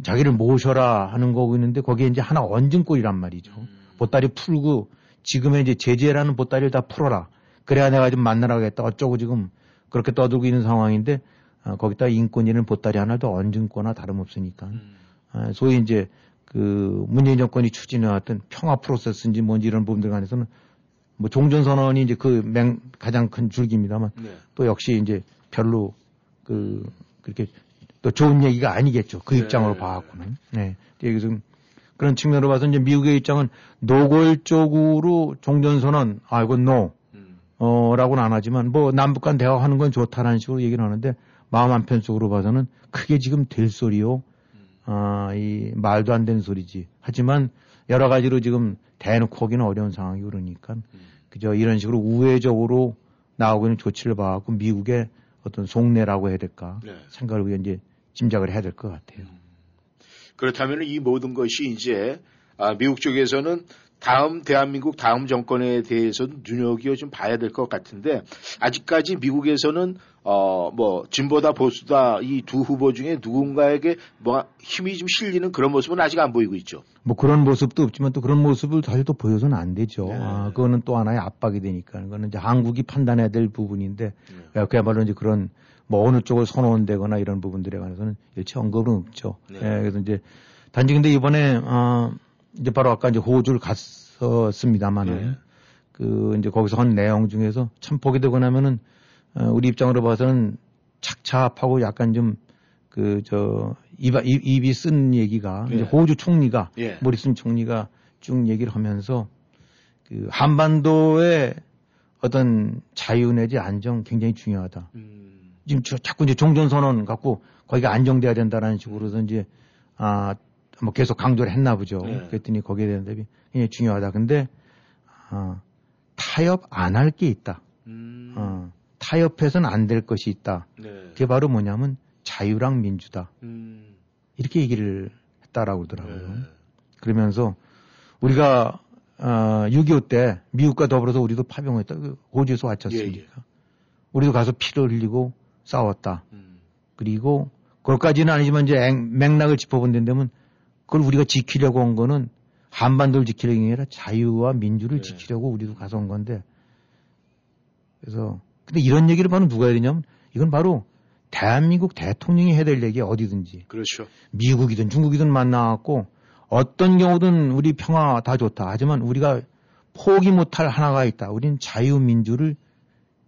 Speaker 2: 자기를 모셔라 하는 거고 있는데 거기에 이제 하나 얹은 꼴이란 말이죠.
Speaker 1: 음.
Speaker 2: 보따리 풀고 지금의 이제 제재라는 보따리를 다 풀어라. 그래야 내가 좀 만나라고 했다. 어쩌고 지금 그렇게 떠들고 있는 상황인데 아, 거기다 인권이라는 보따리 하나 더 얹은 거나 다름없으니까.
Speaker 1: 음.
Speaker 2: 아, 소위 이제 그 문재인 정권이 추진해왔던 평화 프로세스인지 뭔지 이런 부분들 간에서는 뭐 종전선언이 이제 그 맹, 가장 큰 줄기입니다만
Speaker 1: 네.
Speaker 2: 또 역시 이제 별로 그 그렇게 또 좋은 얘기가 아니겠죠. 그
Speaker 1: 네.
Speaker 2: 입장으로 봐갖고는. 네. 여기서 그런 측면으로 봐서 이제 미국의 입장은 노골적으로 종전선언, 아, 이건 no,
Speaker 1: 음.
Speaker 2: 어, 라고는 안 하지만 뭐 남북 간 대화하는 건 좋다라는 식으로 얘기를 하는데 마음 한편 속으로 봐서는 크게 지금 될 소리요. 아, 이 말도 안 되는 소리지. 하지만 여러 가지로 지금 대놓고 하기는 어려운 상황이 그러니까 그저 이런 식으로 우회적으로 나오고 있는 조치를 봐갖고 미국의 어떤 속내라고 해야 될까
Speaker 1: 네.
Speaker 2: 생각을 이제 짐작을 해야 될 것 같아요.
Speaker 1: 그렇다면 이 모든 것이 이제 아, 미국 쪽에서는 다음 대한민국 다음 정권에 대해서 눈여겨 좀 봐야 될 것 같은데 아직까지 미국에서는 어 뭐 진보다 보수다 이 두 후보 중에 누군가에게 뭐 힘이 좀 실리는 그런 모습은 아직 안 보이고 있죠.
Speaker 2: 뭐 그런 모습도 없지만 또 그런 모습을 사실 또 보여서는 안 되죠.
Speaker 1: 네.
Speaker 2: 아, 그거는 또 하나의 압박이 되니까. 그거는 이제 한국이 판단해야 될 부분인데,
Speaker 1: 네.
Speaker 2: 그야말로 이제 그런 뭐 어느 쪽을 선호한다거나 이런 부분들에 관해서는 일체 언급은 없죠.
Speaker 1: 네.
Speaker 2: 예, 그래서 이제 단지 근데 이번에, 어, 이제 바로 아까 이제 호주를 갔었습니다만은,
Speaker 1: 네.
Speaker 2: 그 이제 거기서 한 내용 중에서 참 보게 되고 나면은, 어, 우리 입장으로 봐서는 착잡하고 약간 좀, 그, 저, 입, 입, 입이 쓴 얘기가,
Speaker 1: 예.
Speaker 2: 이제 호주 총리가,
Speaker 1: 예.
Speaker 2: 모리슨 총리가 쭉 얘기를 하면서, 그, 한반도의 어떤 자유 내지 안정 굉장히 중요하다.
Speaker 1: 음.
Speaker 2: 지금 저- 자꾸 이제 종전선언 갖고 거기가 안정돼야 된다라는 식으로서 이제, 아, 뭐 계속 강조를 했나 보죠.
Speaker 1: 네.
Speaker 2: 그랬더니 거기에 대한 대비 굉장히 중요하다. 근데, 아, 타협 안 할 게 있다.
Speaker 1: 음.
Speaker 2: 어, 타협해서는 안 될 것이 있다.
Speaker 1: 네.
Speaker 2: 그게 바로 뭐냐면 자유랑 민주다.
Speaker 1: 음.
Speaker 2: 이렇게 얘기를 했다라고 그러더라고요.
Speaker 1: 네.
Speaker 2: 그러면서 우리가 어, 6.25 때 미국과 더불어서 우리도 파병했다. 그 호주에서 왔지
Speaker 1: 예,
Speaker 2: 않습니까? 우리도 가서 피를 흘리고 싸웠다.
Speaker 1: 음.
Speaker 2: 그리고 그것까지는 아니지만 이제 앵- 맥락을 짚어본 데면 그걸 우리가 지키려고 한 거는 한반도를 지키려는 게 아니라 자유와 민주를
Speaker 1: 네.
Speaker 2: 지키려고 우리도 가서 온 건데 그래서 근데 이런 얘기를 바로 누가 해야 되냐면 이건 바로 대한민국 대통령이 해야 될 얘기 어디든지
Speaker 1: 그렇죠.
Speaker 2: 미국이든 중국이든 만나갖고 어떤 경우든 우리 평화 다 좋다. 하지만 우리가 포기 못할 하나가 있다. 우리는 자유민주를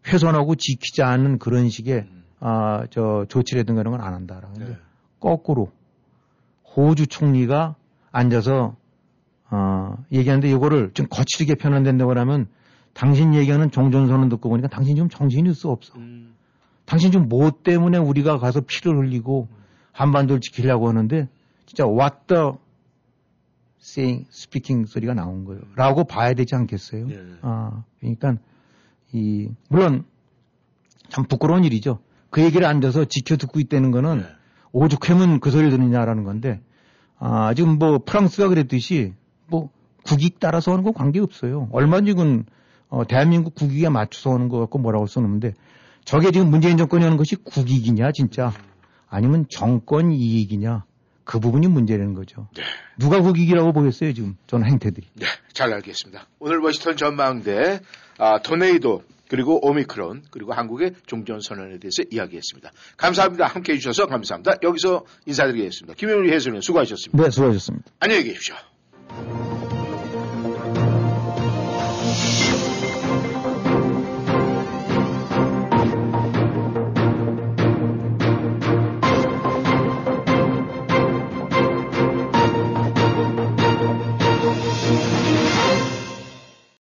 Speaker 2: 훼손하고 지키지 않는 그런 식의
Speaker 1: 음.
Speaker 2: 아, 저 조치라든가 이런 건 안 한다라고.
Speaker 1: 네.
Speaker 2: 거꾸로 호주 총리가 앉아서 어, 얘기하는데 이거를 좀 거칠게 표현된다고 하면 당신 얘기하는 종전선언 듣고 보니까 당신 좀 정신이 있어 없어.
Speaker 1: 음.
Speaker 2: 당신 지금 뭐 때문에 우리가 가서 피를 흘리고 한반도를 지키려고 하는데 진짜 what the saying, speaking 소리가 나온 거예요. 라고 봐야 되지 않겠어요?
Speaker 1: 네.
Speaker 2: 아, 그러니까 이 물론 참 부끄러운 일이죠. 그 얘기를 앉아서 지켜 듣고 있다는 거는
Speaker 1: 네.
Speaker 2: 오죽하면 그 소리를 듣느냐라는 건데 아, 지금 뭐 프랑스가 그랬듯이 뭐 국익 따라서 하는 건 관계 없어요. 얼마든지 그 어, 대한민국 국익에 맞춰서 하는 거 갖고 뭐라고 할 수는 없는데 저게 지금 문재인 정권이 하는 것이 국익이냐 진짜 아니면 정권 이익이냐 그 부분이 문제라는 거죠. 누가 국익이라고 보겠어요 지금 저는 행태들이.
Speaker 1: 네, 잘 알겠습니다. 오늘 워싱턴 전망대 아, 토네이도 그리고 오미크론 그리고 한국의 종전 선언에 대해서 이야기했습니다. 감사합니다. 함께해 주셔서 감사합니다. 여기서 인사드리겠습니다. 김영일 해설위원 수고하셨습니다.
Speaker 2: 네 수고하셨습니다.
Speaker 1: 안녕히 계십시오.